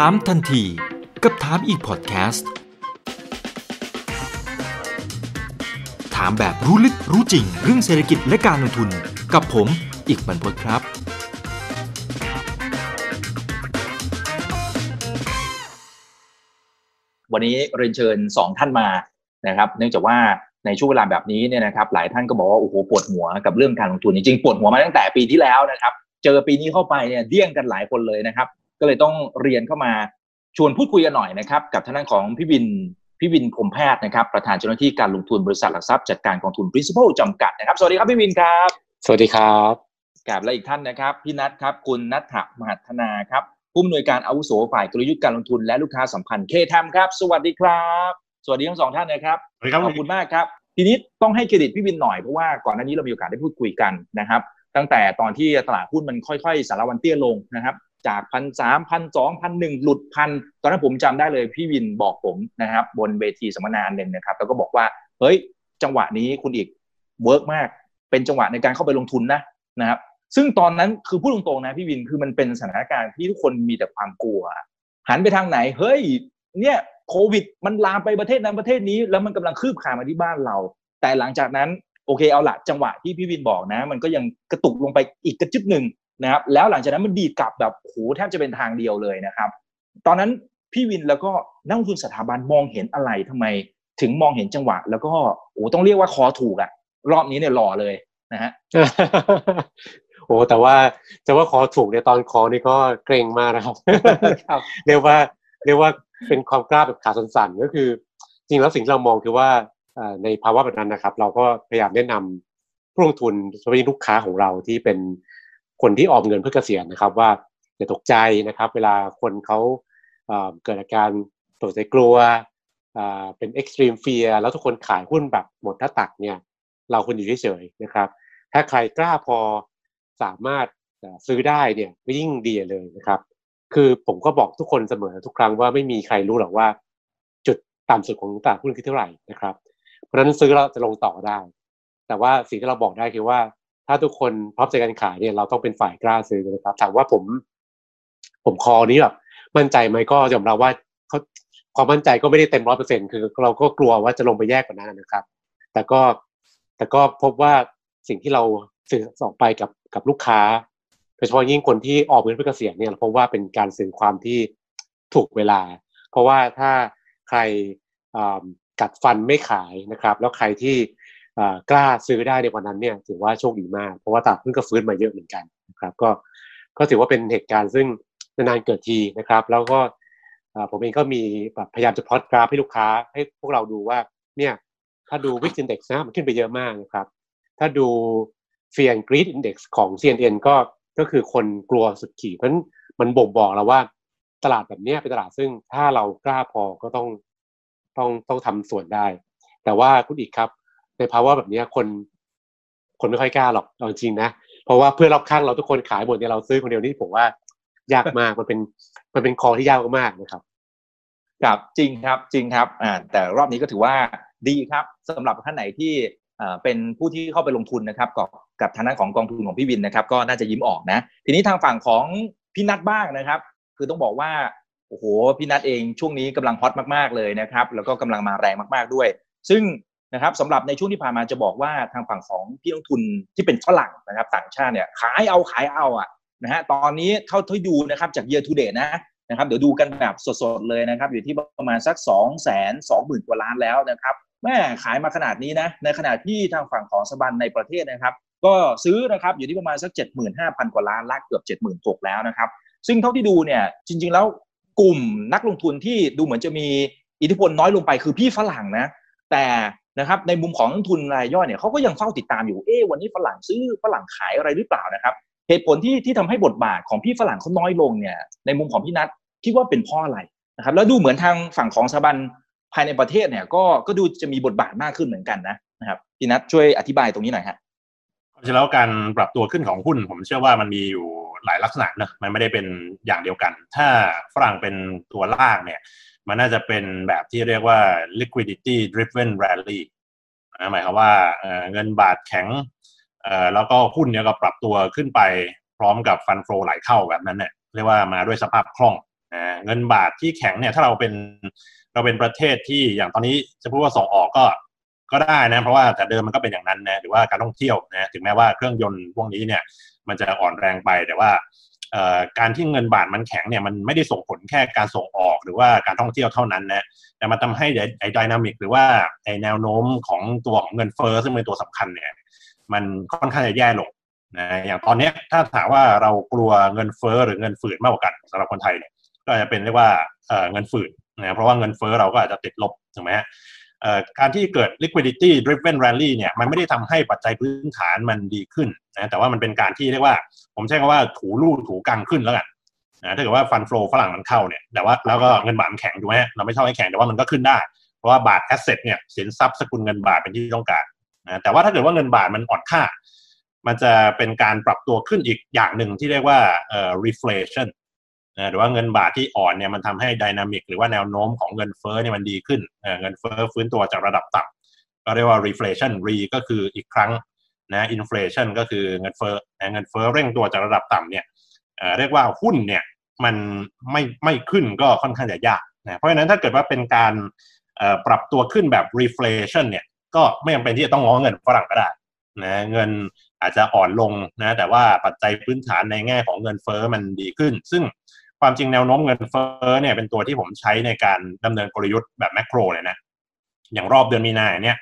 ถามทันที กับถามอีกพอดแคสต์ ถามแบบรู้ลึกรู้จริง เรื่องเศรษฐกิจและการลงทุนกับผมอีกบรรพตครับ วันนี้เรียนเชิญสองท่านมานะครับ เนื่องจากว่าในช่วงเวลาแบบนี้เนี่ยนะครับ หลายท่านก็บอกว่าโอ้โหปวดหัวกับเรื่องการลงทุนจริงๆปวดหัวมาตั้งแต่ปีที่แล้วนะครับ เจอปีนี้เข้าไปเนี่ยเดี้ยงกันหลายคนเลยนะครับ ก็เลยต้องเรียนเข้ามาชวนพูดคุยกันหน่อยนะครับ กับทางด้านของพี่บินพี่บินพรหมแพทย์นะครับ ประธานเจ้าหน้าที่การลงทุนบริษัทหลักทรัพย์จัดการกองทุน Principal จำกัดนะครับ สวัสดีครับพี่บินครับ สวัสดีครับกับและอีกท่านนะครับ พี่นัทครับ คุณนัทถมหัฒนาครับผู้อำนวยการอาวุโสฝ่ายกลยุทธ์การลงทุนและลูกค้าสัมพันธ์เคทมครับ สวัสดีครับ สวัสดีทั้งสองท่านนะครับสวัสดีครับขอบคุณมากครับ ทีนี้ต้องให้เครดิตพี่บินหน่อยเพราะว่าก่อนหน้านี้เรามีโอกาสได้พูดคุยกันนะครับ ตั้งแต่ตอนที่ตลาดหุ้นมันค่อยๆ สาละวันเตี้ยลงนะครับ จากพันสามพันสองพันหนึ่งหลุดพันตอนนั้นผมจำได้เลยพี่วินบอกผมนะครับ บนเวทีสัมมนาหนึ่งนะครับ แล้วก็บอกว่าเฮ้ยจังหวะนี้คุณอิก work มาก เป็นจังหวะในการเข้าไปลงทุนนะนะครับ ซึ่งตอนนั้นคือพูดตรงๆนะพี่วินคือมันเป็นสถานการณ์ที่ทุกคนมีแต่ความกลัว หันไปทางไหนเฮ้ยเนี่ยโควิด มันลามไปประเทศนั้นประเทศนี้ แล้วมันกำลังคืบคลานมาที่บ้านเรา แต่หลังจากนั้นโอเคเอาละจังหวะที่พี่วินบอกนะ มันก็ยังกระตุกลงไปอีกกระจุดหนึ่ง นะครับแล้วหลังจากนั้นมันดีดกลับแบบโหแทบจะเป็นทางเดียวเลยนะครับ ตอนนั้นพี่วินแล้วก็นักลงทุนสถาบันมองเห็นอะไรทำไม ถึงมองเห็นจังหวะ แล้วก็โอ้ต้องเรียกว่าคอถูกอะรอบนี้เนี่ยหล่อเลยนะฮะโอ้แต่ว่าจะว่าคอถูกในตอนคอนี่ก็เกรงมากนะครับครับเรียกว่าเรียกว่าเป็นความกล้าแบบขาสั่นๆก็คือ จริงแล้วสิ่งที่เรามองคือว่าอ่าในภาวะแบบนั้นนะครับ เราก็พยายามแนะนำผู้ลงทุนโดยเฉพาะลูกค้าของเราที่เป็น คนที่ออมเงินเพื่อเกษียณนะครับ ว่าอย่าตกใจนะครับ เวลาคนเขาเกิดอาการตกใจกลัวอ่าเป็น extreme fear แล้วทุกคนขายหุ้นแบบหมดหน้าตักเนี่ยเราควรอยู่เฉยๆนะครับ ถ้าใครกล้าพอสามารถซื้อได้เนี่ยก็ยิ่งดีเลยนะครับ คือผมก็บอกทุกคนเสมอทุกครั้งว่าไม่มีใครรู้หรอกว่า จุดต่ำสุดของตลาดหุ้นคือเท่าไหร่นะครับ เพราะฉะนั้นซื้อเราจะลงต่อได้ แต่ว่าสิ่งที่เราบอกได้คือว่า ถ้าทุกคนพร้อมใจกันขายเนี่ยเราต้องเป็นฝ่ายกล้าซื้อนะครับถามว่าผม ผมคอนี้แบบมั่นใจไหมก็ยอมรับว่าเขาความมั่นใจก็ไม่ได้เต็มร้อยเปอร์เซ็นคือเราก็กลัวว่าจะลงไปแยกกว่านั้นนะครับ แต่ก็แต่ก็พบว่าสิ่งที่เราสื่อออกไปกับกับลูกค้าโดยเฉพาะยิ่งคนที่ออกเงินเพื่อเกษียณเนี่ยเราพบว่าเป็นการสื่อความที่ถูกเวลา เพราะว่าถ้าใครกัดฟันไม่ขายนะครับ แล้วใครที่ กล้าซื้อได้ในวันนั้นเนี่ยถือว่าโชคดีมาก เพราะว่าตลาดหุ้นก็ฟื้นมาเยอะเหมือนกันนะครับ ก็ก็ถือว่าเป็นเหตุการณ์ซึ่งนานๆเกิดทีนะครับ แล้วก็ผมเองก็มีพยายามจะพอตกราฟให้ลูกค้าให้พวกเราดูว่าเนี่ยถ้าดูวิก Index นะมันขึ้นไปเยอะมากนะครับ ถ้าดู Fear and Greed Index ของ CNN ก็ก็คือคนกลัวสุดขีดเพราะมันบ่งบอกเราว่าตลาดแบบนี้เป็นตลาดซึ่งถ้าเรากล้าพอก็ต้องต้องต้องทำส่วนได้ แต่ว่าคุณอีกครับ ในภาวะแบบนี้คนคนไม่ค่อยกล้าหรอกเอาจริงนะ เพราะว่าเพื่อนรอบข้างเราทุกคนขายหมดเนี่ยเราซื้อคนเดียวนี่ผมว่ายากมากมันเป็นมันเป็นคอที่ยากมากนะครับครับจริงครับจริงครับอ่าแต่รอบนี้ก็ถือว่าดีครับสำหรับท่านไหนที่เป็นผู้ที่เข้าไปลงทุนนะครับกับกับทางด้านของกองทุนของพี่วินนะครับ ก็น่าจะยิ้มออกนะ ทีนี้ทางฝั่งของพี่นัทบ้างนะครับ คือต้องบอกว่าโอ้โหพี่นัทเองช่วงนี้กำลังฮอตมากๆเลยนะครับ แล้วก็กำลังมาแรงมากๆด้วย ซึ่ง นะครับสำหรับในช่วงที่ผ่านมาจะบอกว่าทางฝั่งของพี่ลงทุนที่เป็นฝรั่งนะครับต่างชาติเนี่ยขายเอาขายเอาอะนะฮะตอนนี้เท่าที่ดูนะครับจาก year to date นะนะครับเดี๋ยวดูกันแบบสดๆเลยนะครับ อยู่ที่ประมาณสัก 2 2 0 0 0 0กว่าล้านแล้วนะครับแม่ขายมาขนาดนี้นะในขณะที่ทางฝั่งของสบันในประเทศนะครับ ก็ซื้อนะครับอยู่ที่ประมาณสัก 75,000 กว่าล้านละเกือบ 76,000แล้วนะครับ ซึ่งเท่าที่ดูเนี่ยจริง ๆ แล้วกลุ่มนักลงทุนที่ดูเหมือนจะมีอิทธิพลน้อยลงไปคือพี่ฝรั่งนะแต่ นะครับในมุมของทุนรายย่อยเนี่ยเขาก็ยังเฝ้าติดตามอยู่เอ๊วันนี้ฝรั่งซื้อฝรั่งขายอะไรหรือเปล่านะครับเหตุผลที่ที่ทำให้บทบาทของพี่ฝรั่งเขาน้อยลงเนี่ยในมุมของพี่นัทคิดว่าเป็นเพราะอะไรนะครับแล้วดูเหมือนทางฝั่งของสถาบันภายในประเทศเนี่ยก็ก็ดูจะมีบทบาทมากขึ้นเหมือนกันนะนะครับพี่นัทช่วยอธิบายตรงนี้หน่อยฮะจริงแล้วการปรับตัวขึ้นของหุ้น ผมเชื่อว่ามันมีอยู่หลายลักษณะนะมันไม่ได้เป็นอย่างเดียวกัน ถ้าฝรั่งเป็นตัวลากเนี่ย มันน่าจะเป็นแบบที่เรียกว่า liquidity driven rally หมายความว่าเงินบาทแข็งแล้วก็หุ้นเนี่ยก็ปรับตัวขึ้นไปพร้อมกับฟันโฟไหลเข้าแบบนั้นเนี่ยเรียกว่ามาด้วยสภาพคล่องเงินบาทที่แข็งเนี่ยถ้าเราเป็นเราเป็นประเทศที่อย่างตอนนี้จะพูดว่าส่งออกก็ก็ได้นะเพราะว่าแต่เดิมมันก็เป็นอย่างนั้นนะหรือว่าการท่องเที่ยวนะถึงแม้ว่าเครื่องยนต์พวกนี้เนี่ยมันจะอ่อนแรงไปแต่ว่า การที่เงินบาทมันแข็งเนี่ยมันไม่ได้ส่งผลแค่การส่งออกหรือว่าการท่องเที่ยวเท่านั้นนะแต่มันทาให้ไอ้ดินามิกหรือว่าไอ้แนวโน้มของตัวของเงินเฟ้อซึ่งเป็นตัวสำคัญเนี่ยมันค่อนข้างจะแย่ลงนะอย่างตอนนี้ถ้าถามว่าเรากลัวเงินเฟ้อหรือเงินฝืดมากกว่ากันสำหรับคนไทยเนี่ยก็จะเป็นเรียกว่าเงินฝืดนะเพราะว่าเงินเฟ้อเราก็อาจจะติดลบถูกไหมฮะ การที่เกิด liquidity driven rally เนี่ยมันไม่ได้ทำให้ปัจจัยพื้นฐานมันดีขึ้นนะแต่ว่ามันเป็นการที่เรียกว่า ผมใช้คำว่าถูรูถูกังขึ้นแล้วกันนะถ้าเกิดว่า fund flow ฝรั่งมันเข้าเนี่ยแต่ว่าแล้วก็เงินบาทมันแข็งถูกไหมเราไม่ชอบให้แข็งแต่ว่ามันก็ขึ้นได้ เพราะว่าบาท asset เนี่ยสินทรัพย์สกุลเงินบาทเป็นที่ต้องการนะแต่ว่าถ้าเกิดว่าเงินบาทมันอ่อนค่า มันจะเป็นการปรับตัวขึ้นอีกอย่างหนึ่งที่เรียกว่าเอ่อ reflation หรือว่าเงินบาทที่อ่อนเนี่ยมันทำให้ dynamic หรือว่าแนวโน้มของเงินเฟ้อเนี่ยมันดีขึ้นเงินเฟ้อฟื้นตัวจากระดับต่ำก็เรียกว่า reflation re ก็คืออีกครั้งนะ inflation ก็คือเงินเฟ้อเงินเฟ้อเร่งตัวจากระดับต่ำเนี่ยเรียกว่าหุ้นเนี่ยมันไม่ไม่ขึ้นก็ค่อนข้างจะยากนะเพราะฉะนั้นถ้าเกิดว่าเป็นการปรับตัวขึ้นแบบ reflation เนี่ยก็ไม่จำเป็นที่จะต้องง้อเงินฝรั่งก็ได้นะเงินอาจจะอ่อนลงนะแต่ว่าปัจจัยพื้นฐานในแง่ของเงินเฟ้อมันดีขึ้น ซึ่ง ความจริงแนวโน้มเงินเฟ้อเนี่ยเป็นตัวที่ผมใช้ในการดำเนินกลยุทธ์แบบแมกโรเลยนะอย่างรอบเดือนมีนาเนี่ย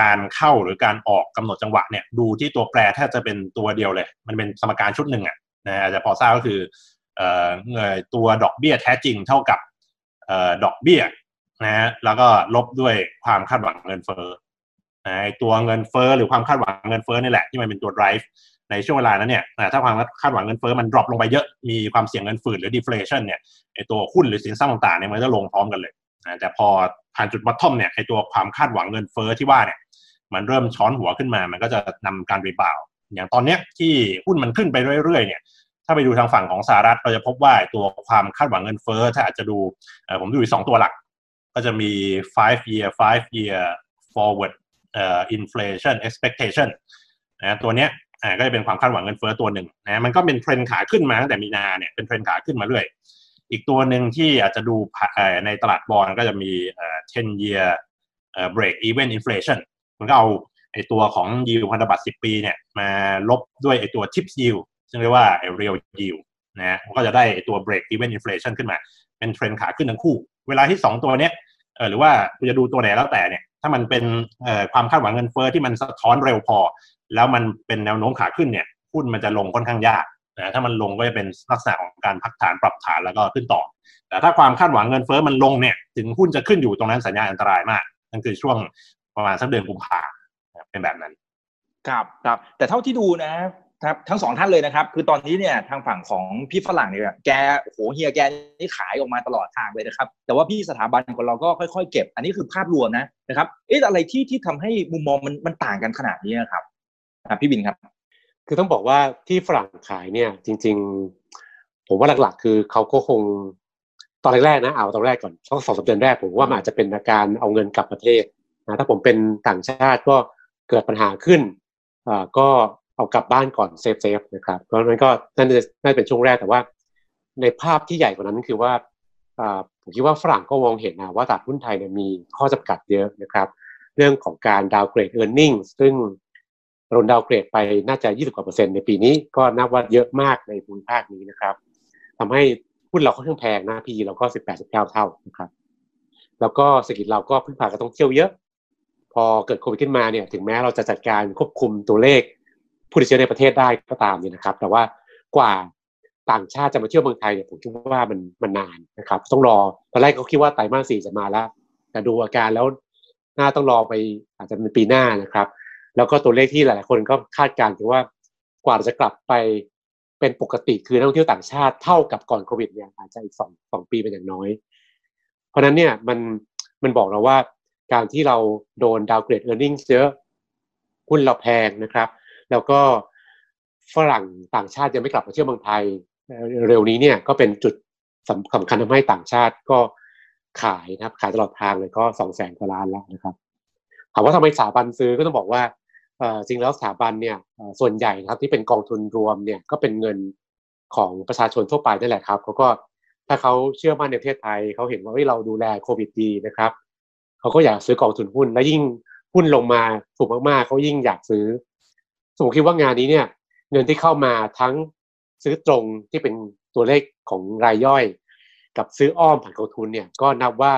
การเข้าหรือการออกกำหนดจังหวะเนี่ยดูที่ตัวแปรแทบจะเป็นตัวเดียวเลย มันเป็นสมการชุดหนึ่งอะนะอาจจะพอทราบก็คือเงินตัวดอกเบี้ยแท้จริงเท่ากับดอกเบี้ยนะแล้วก็ลบด้วยความคาดหวังเงินเฟ้อนะตัวเงินเฟ้อหรือความคาดหวังเงินเฟ้อนี่แหละที่มันเป็นตัว drive ในช่วงเวลานั้นเนี่ยถ้าความคาดหวังเงินเฟ้อมัน drop ลงไปเยอะ มีความเสี่ยงเงินฝืดหรือ deflation เนี่ยไอตัวหุ้นหรือสินทรัพย์ต่างๆเนี่ยมันจะลงพร้อมกันเลย แต่พอผ่านจุด bottom เนี่ยไอตัวความคาดหวังเงินเฟ้อที่ว่าเนี่ยมันเริ่มช้อนหัวขึ้นมา มันก็จะนำการ rebound อย่างตอนเนี้ยที่หุ้นมันขึ้นไปเรื่อยๆเนี่ยถ้าไปดูทางฝั่งของสหรัฐเราจะพบว่าตัวความคาดหวังเงินเฟ้อถ้าอาจจะดูผมดูอีกสองตัวหลัก ก็จะมี five year five year forward uh, inflation expectation นะตัวเนี้ย ก็จะเป็นความคาดหวังเงินเฟ้อตัวหนึ่งนะมันก็เป็นเทรนขาขึ้นมาตั้งแต่มีนาเนี่ยเป็นเทรนขาขึ้นมาเรื่อยอีกตัวหนึ่งที่อาจจะดูในตลาดบอลก็จะมี10 year break even inflation มันก็เอาไอตัวของยิวพันธบัตร 10 ปีเนี่ยมาลบด้วยไอตัว tips yield ซึ่งเรียกว่าไอ real yield นะมันก็จะได้ตัว break even inflation ขึ้นมา เป็นเทรนขาขึ้นทั้งคู่ เวลาที่ 2 ตัวเนี้ยหรือว่าคุณจะดูตัวไหนแล้วแต่เนี่ย ถ้ามันเป็นความคาดหวังเงินเฟ้อที่มันสะท้อนเร็วพอ แล้วมันเป็นแนวโน้มขาขึ้นเนี่ยหุ้นมันจะลงค่อนข้างยากนะถ้ามันลงก็จะเป็นลักษณะของการพักฐานปรับฐานแล้วก็ขึ้นต่อ แต่ถ้าความคาดหวังเงินเฟ้อมันลงเนี่ยถึงหุ้นจะขึ้นอยู่ตรงนั้นสัญญาณอันตรายมาก นั่นคือช่วงประมาณสักเดือนกุมภาเป็นแบบนั้น ครับครับแต่เท่าที่ดูนะครับทั้งสองท่านเลยนะครับ คือตอนนี้เนี่ยทางฝั่งของพี่ฝรั่งเนี่ยแกโหเฮียแกนี่ขายออกมาตลอดทางเลยนะครับ แต่ว่าพี่สถาบันของเราก็ค่อยๆ เก็บ อันนี้คือภาพรวมนะนะครับเอ๊ะอะไรที่ที่ทำให้มุมมองมันมันต่างกันขนาดนี้นะ ครับพี่วินครับ คือต้องบอกว่าที่ฝรั่งขายเนี่ยจริง ๆ ผมว่าหลักๆ คือเขาก็คงตอนแรกๆนะเอาตอนแรกก่อนช่วงสองสามเดือนแรกผมว่ามันอาจจะเป็นอาการเอาเงินกลับประเทศนะถ้าผมเป็นต่างชาติก็เกิดปัญหาขึ้นอ่าก็เอากลับบ้านก่อน safe safe นะครับเพราะนั้นก็นั่นน่าจะเป็นช่วงแรกแต่ว่า ในภาพที่ใหญ่กว่านั้นคือว่าผมคิดว่าฝรั่งก็มองเห็นนะว่าตลาดหุ้นไทยเนี่ยมีข้อจำกัดเยอะนะครับ เรื่องของการดาวเกรดเออร์เน็งซึ่ง โดนดาวเกรดไปน่าจะ 20กว่าเปอร์เซ็นต์ในปีนี้ก็นับว่าเยอะมากในภูมิภาคนี้นะครับทำให้หุ้นเราค่อนข้างแพงนะพีเราก็ 18 19 เท่านะครับ แล้วก็เศรษฐกิจเราก็พึ่งพาการท่องเที่ยวเยอะ พอเกิดโควิดขึ้นมาเนี่ยถึงแม้เราจะจัดการควบคุมตัวเลขผู้ติดเชื้อในประเทศได้ก็ตามเนี่ยนะครับ แต่ว่ากว่าต่างชาติจะมาเที่ยวเมืองไทยเนี่ยผมคิดว่ามันมันนานนะครับ ต้องรอตอนแรกเขาคิดว่าไตรมาสสี่จะมาแล้ว แต่ดูอาการแล้วน่าต้องรอไปอาจจะเป็นปีหน้านะครับ แล้วก็ตัวเลขที่หลายๆคนก็คาดการณ์ถึงว่ากว่าจะกลับไปเป็นปกติคือนักท่องเที่ยวต่างชาติเท่ากับก่อนโควิดเนี่ยอาจจะอีกสองสองปีเป็นอย่างน้อย เพราะนั้นเนี่ยมันมันบอกเราว่าการที่เราโดนดาวเกรดเออร์เน็งเยอะหุ้นเราแพงนะครับ แล้วก็ฝรั่งต่างชาติยังไม่กลับมาเที่ยวเมืองไทย เร็วนี้เนี่ยก็เป็นจุดสำคัญทำให้ต่างชาติก็ขายนะครับ ขายตลอดทางเลยก็สองแสนกว่าล้านแล้วนะครับถามว่าทำไมสถาบันซื้อก็ต้องบอกว่า จริงแล้วสถาบันเนี่ยส่วนใหญ่ครับที่เป็นกองทุนรวมเนี่ยก็เป็นเงินของประชาชนทั่วไปนั่นแหละครับเขาก็ถ้าเขาเชื่อมั่นในประเทศไทยเขาเห็นว่าเฮ้ยเราดูแลโควิดดีนะครับเขาก็อยากซื้อกองทุนหุ้น และยิ่งหุ้นลงมาถูกมากๆเขายิ่งอยากซื้อสมมติคิดว่างานนี้เนี่ยเงินที่เข้ามาทั้งซื้อตรงที่เป็นตัวเลขของรายย่อย กับซื้ออ้อมผ่านกองทุนเนี่ยก็นับว่า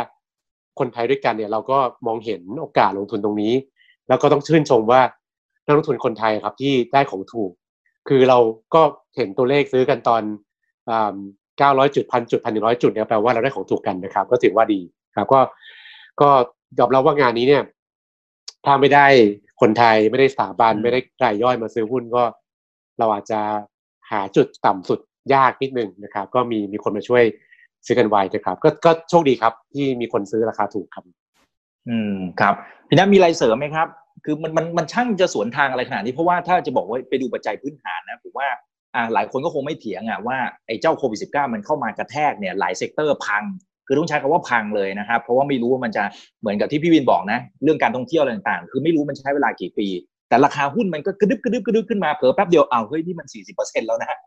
คนไทยด้วยกันเนี่ยเราก็มองเห็นโอกาสลงทุนตรงนี้ แล้วก็ต้องชื่นชมว่า นักลงทุนคนไทยครับที่ได้ของถูก คือเราก็เห็นตัวเลขซื้อกันตอนเก้าร้อยจุดพันจุดพันหนึ่งร้อยจุดเนี่ยแปลว่าเราได้ของถูกกันนะครับ ก็ถือว่าดีครับ ก็ก็ยอมรับว่างานนี้เนี่ยถ้าไม่ได้คนไทยไม่ได้สถาบันไม่ได้รายย่อยมาซื้อหุ้นก็ เราอาจจะหาจุดต่ำสุดยากนิดนึงนะครับ ก็มีมีคนมาช่วยซื้อกันไวนะครับ ก็ก็โชคดีครับ ที่มีคนซื้อราคาถูกครับ อืมครับพี่นัทมีอะไรเสริมไหมครับ คือมันมันมันช่างจะสวนทางอะไรขนาดนี้เพราะว่าถ้าจะบอกว่าไปดูปัจจัยพื้นฐานนะผมว่าอ่าหลายคนก็คงไม่เถียงอะว่าไอ้เจ้าโควิดสิมันเข้ามากระแทกเนี่ยหลาย sector พัง คือต้องใช้คำว่าพังเลยนะครับ เพราะว่าไม่รู้ว่ามันจะเหมือนกับที่พี่วินบอกนะ เรื่องการท่องเที่ยวอะไรต่างๆ คือไม่รู้มันใช้เวลากี่ปี แต่ราคาหุ้นมันก็กระดึบกระดึบกระดึบขึ้นมาเผลอแป๊บเดียวอ้าวเฮ้ยนี่มันสี่สิบเปอร์เซ็นแล้วนะ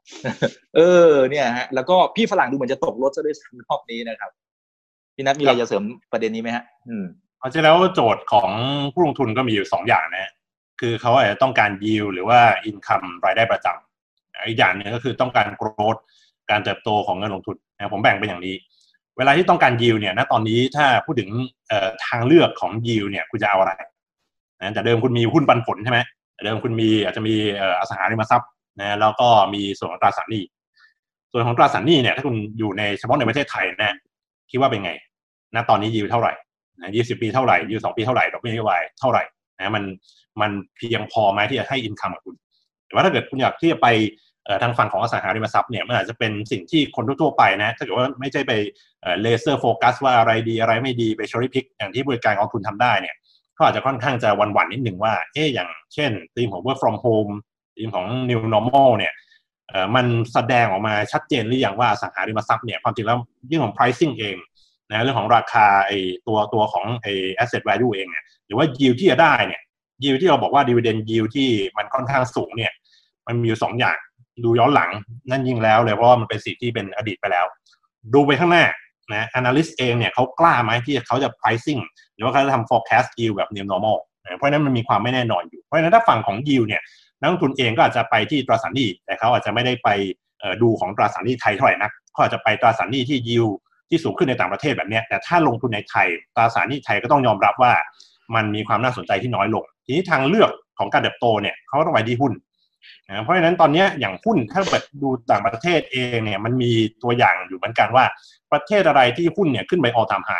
เออเนี่ยฮะแล้วก็พี่ฝรั่งดูเหมือนจะตกรถซะด้วยซ้ำรอบนี้นะครับพี่นัทมีอะไรจะเสริมประเด็นนี้ไหมฮะ อืม เอาจริงแล้วโจทย์ของผู้ลงทุนก็มีอยู่สองอย่างนะ คือเขาอาจจะต้องการยิวหรือว่าอินคัมรายได้ประจำอีกอย่างหนึ่งก็คือต้องการโกรธการเติบโตของเงินลงทุนนะผมแบ่งเป็นอย่างนี้ เวลาที่ต้องการยิวเนี่ยณตอนนี้ถ้าพูดถึงทางเลือกของยิวเนี่ยคุณจะเอาอะไรนะแต่เดิมคุณมีหุ้นปันผลใช่ไหมเดิมคุณมีอาจจะมีอสังหาริมทรัพย์นะแล้วก็มีส่วนของตราสารหนี้ส่วนของตราสารหนี้เนี่ยถ้าคุณอยู่ในเฉพาะในประเทศไทยนะคิดว่าเป็นไงณตอนนี้ยิวเท่าไหร่ นะยี่สิบปีเท่าไหร่ยี่สองปีเท่าไหร่ดอกเบี้ยนโยบายเท่าไหร่นะมันมันเพียงพอไหมที่จะให้อินคัมกับคุณแต่ว่าถ้าเกิดคุณอยากที่จะไปทางฝั่งของอสังหาริมทรัพย์เนี่ยมันอาจจะเป็นสิ่งที่คนทั่วไปนะ ถ้าเกิดว่าไม่ใช่ไปเลเซอร์โฟกัสว่าอะไรดีอะไรไม่ดีไปชอริพิกอย่างที่บริการกองทุนทำได้เนี่ยก็อาจจะค่อนข้างจะวันวันนิดหนึ่งว่าเอ๊อย่างเช่นธีมของ work from home ธีมของ new normal เนี่ยมันแสดงออกมาชัดเจนหรือยังว่าสังหาริมทรัพย์เนี่ยความจริงแล้วเรื่องของ pricing เอง นะเรื่องของราคาไอตัวตัวของไอ asset value เองเนี่ยหรือว่า yield ที่จะได้เนี่ยยิวที่เราบอกว่า dividend yield ที่มันค่อนข้างสูงเนี่ยมันมีอยู่สองอย่างดูย้อนหลังนั่นยิ่งแล้วเลยเพราะว่ามันเป็นสิ่งที่เป็นอดีตไปแล้ว ดูไปข้างหน้านะ analyst เองเนี่ยเขากล้าไหมที่เขาจะ pricing หรือว่าเขาจะทำ forecast yield แบบ new normal เพราะนั้นมันมีความไม่แน่นอนอยู่ เพราะฉะนั้นถ้าฝั่งของ yield เนี่ยนักลงทุนเองก็อาจจะไปที่ตราสารหนี้แต่เขาอาจจะไม่ได้ไปดูของตราสารหนี้ไทยเท่าไหร่นักเขาอาจจะไปตราสารหนี้ที่ yield ที่สูงขึ้นในต่างประเทศแบบนี้แต่ถ้าลงทุนในไทยตราสารหนี้ไทยก็ต้องยอมรับว่า มันมีความน่าสนใจที่น้อยลง ทีนี้ทางเลือกของการเติบโตเนี่ยเขาต้องไปที่หุ้นนะเพราะฉะนั้นตอนนี้อย่างหุ้นถ้าเปิดดูต่างประเทศเองเนี่ยมันมีตัวอย่างอยู่เหมือนกันว่า ประเทศอะไรที่หุ้นเนี่ยขึ้นไปออทามไฮ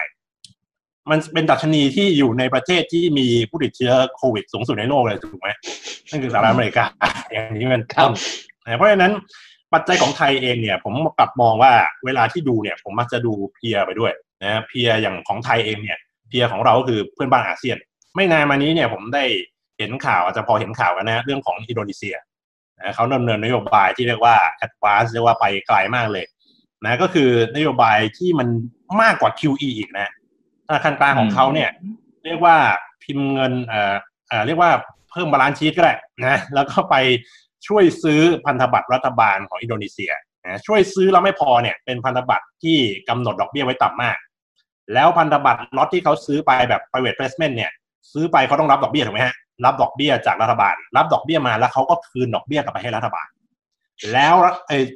มันเป็นดัชนีที่อยู่ในประเทศที่มีผู้ติดเชื้อโควิดสูงสุดในโลกเลยถูกไหมนั่นคือสหรัฐอเมริกาอย่างนี้มันต้นเพราะฉะนั้น ปัจจัยของไทยเองเนี่ย ผมกลับมองว่าเวลาที่ดูเนี่ย ผมมักจะดูเพียไปด้วยนะเพียอย่างของไทยเองเนี่ย peer ของเราก็คือเพื่อนบ้านอาเซียน ไม่นานมานี้เนี่ยผมได้เห็นข่าวอาจจะพอเห็นข่าวกันนะ เรื่องของอินโดนีเซียนะเขาดำเนินนโยบายที่เรียกว่า advance เรียกว่าไปไกลมากเลยนะก็คือนโยบายที่มันมากกว่า QE อีกนะธนาคารกลางของเขาเนี่ย เรียกว่าพิมพ์เงินเอ่อเอ่อเรียกว่าเพิ่ม balance sheet ก็ได้นะแล้วก็ไป ช่วยซื้อพันธบัตรรัฐบาลของอินโดนีเซียนะช่วยซื้อแล้วไม่พอเนี่ยเป็นพันธบัตรที่กำหนดดอกเบี้ยไว้ต่ำมาก แล้วพันธบัตรล็อตที่เขาซื้อไปแบบ private placement เนี่ยซื้อไปเขาต้องรับดอกเบี้ยถูกไหมฮะรับดอกเบี้ยจากรัฐบาล รับดอกเบี้ยมาแล้วเขาก็คืนดอกเบี้ยกลับไปให้รัฐบาล แล้ว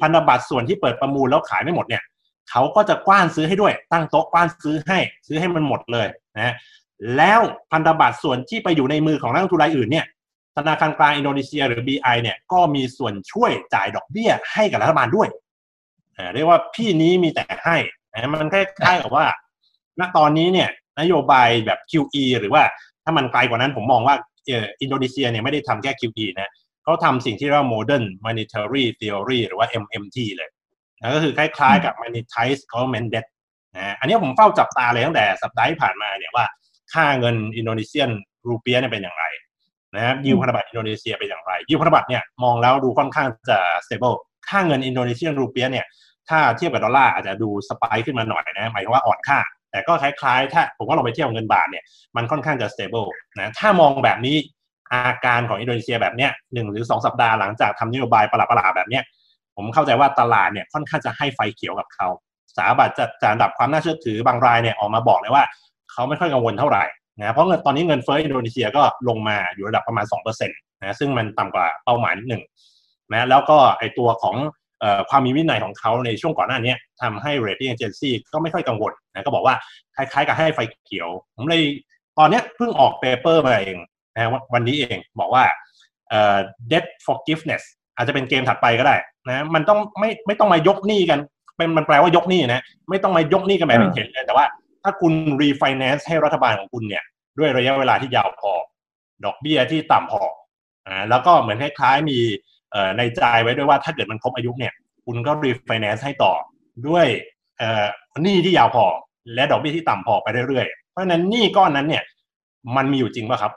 พันธบัตรส่วนที่เปิดประมูลแล้วขายไม่หมดเนี่ยเขาก็จะกว้านซื้อให้ด้วย ตั้งโต๊ะกว้านซื้อให้ ซื้อให้มันหมดเลยนะแล้วพันธบัตรส่วนที่ไปอยู่ในมือของนักลงทุนรายอื่นเนี่ย ธนาคารกลางอินโดนีเซียหรือ BI เนี่ยก็มีส่วนช่วยจ่ายดอกเบี้ยให้กับรัฐบาลด้วยเรียกว่าพี่นี้มีแต่ให้มันคล้ายๆกับว่า ณตอนนี้เนี่ยนโยบายแบบ QE หรือว่าถ้ามันไกลกว่านั้นผมมองว่าอินโดนีเซียเนี่ยไม่ได้ทำแค่ QE นะเขาทำสิ่งที่เรียกว่า modern monetary theory หรือว่า MMT เลยนะก็คือคล้ายๆกับ monetize government debt นะอันนี้ผมเฝ้าจับตาเลยตั้งแต่สัปดาห์ที่ผ่านมาเนี่ยว่าค่าเงิน Indonesian Rupiah เนี่ยเป็นอย่างไร นะครับยิวพันธบัตรอินโดนีเซียเป็นอย่างไรยิวพันธบัตรเนี่ยมองแล้วดูค่อนข้างจะ stable ค่าเงิน Indonesian Rupiah เนี่ยถ้าเทียบกับดอลลาร์อาจจะดู spike ขึ้นมาหน่อยนะหมายถึงว่าอ่อนค่า แต่ก็คล้ายๆ ถ้าผมว่าเราไปเทียบเงินบาทเนี่ยมันค่อนข้างจะ stable นะถ้ามองแบบนี้อาการของอินโดนีเซียแบบเนี้ยหนึ่งหรือสองสัปดาห์หลังจากทำนโยบายประหลาดๆแบบเนี้ยผมเข้าใจว่าตลาดเนี่ยค่อนข้างจะให้ไฟเขียวกับเขาสถาบันจัดจัดอันดับความน่าเชื่อถือบางรายเนี่ยออกมาบอกเลยว่า เขาไม่ค่อยกังวลเท่าไหร่ นะเพราะเงินตอนนี้เงินเฟ้ออินโดนีเซียก็ลงมาอยู่ระดับประมาณ2%นะซึ่งมันต่ำกว่าเป้าหมายนิดหนึ่งนะแล้วก็ไอตัวของความมีวินัยของเขาในช่วงก่อนหน้านี้ทำให้ rating agency ก็ไม่ค่อยกังวลนะก็บอกว่าคล้ายๆกับให้ไฟเขียว ผมเลยตอนนี้เพิ่งออก paper มาเองนะวันนี้เองบอกว่า debt forgiveness อาจจะเป็นเกมถัดไปก็ได้นะมันต้องไม่ไม่ต้องมายกหนี้กันเป็นมันแปลว่ายกหนี้นะไม่ต้องมายกหนี้กันแบบเห็นเลยแต่ว่า ถ้าคุณ refinance ให้รัฐบาลของคุณเนี่ย ด้วยระยะเวลาที่ยาวพอ ดอกเบี้ยที่ต่ำพออ่าแล้วก็เหมือนคล้ายๆมีในใจไว้ด้วยว่าถ้าเกิดมันครบอายุเนี่ย คุณก็ refinance ให้ต่อด้วยหนี้ที่ยาวพอ และดอกเบี้ยที่ต่ำพอไปเรื่อยๆ เพราะฉะนั้นหนี้ก้อนนั้นเนี่ย มันมีอยู่จริงป่ะครับ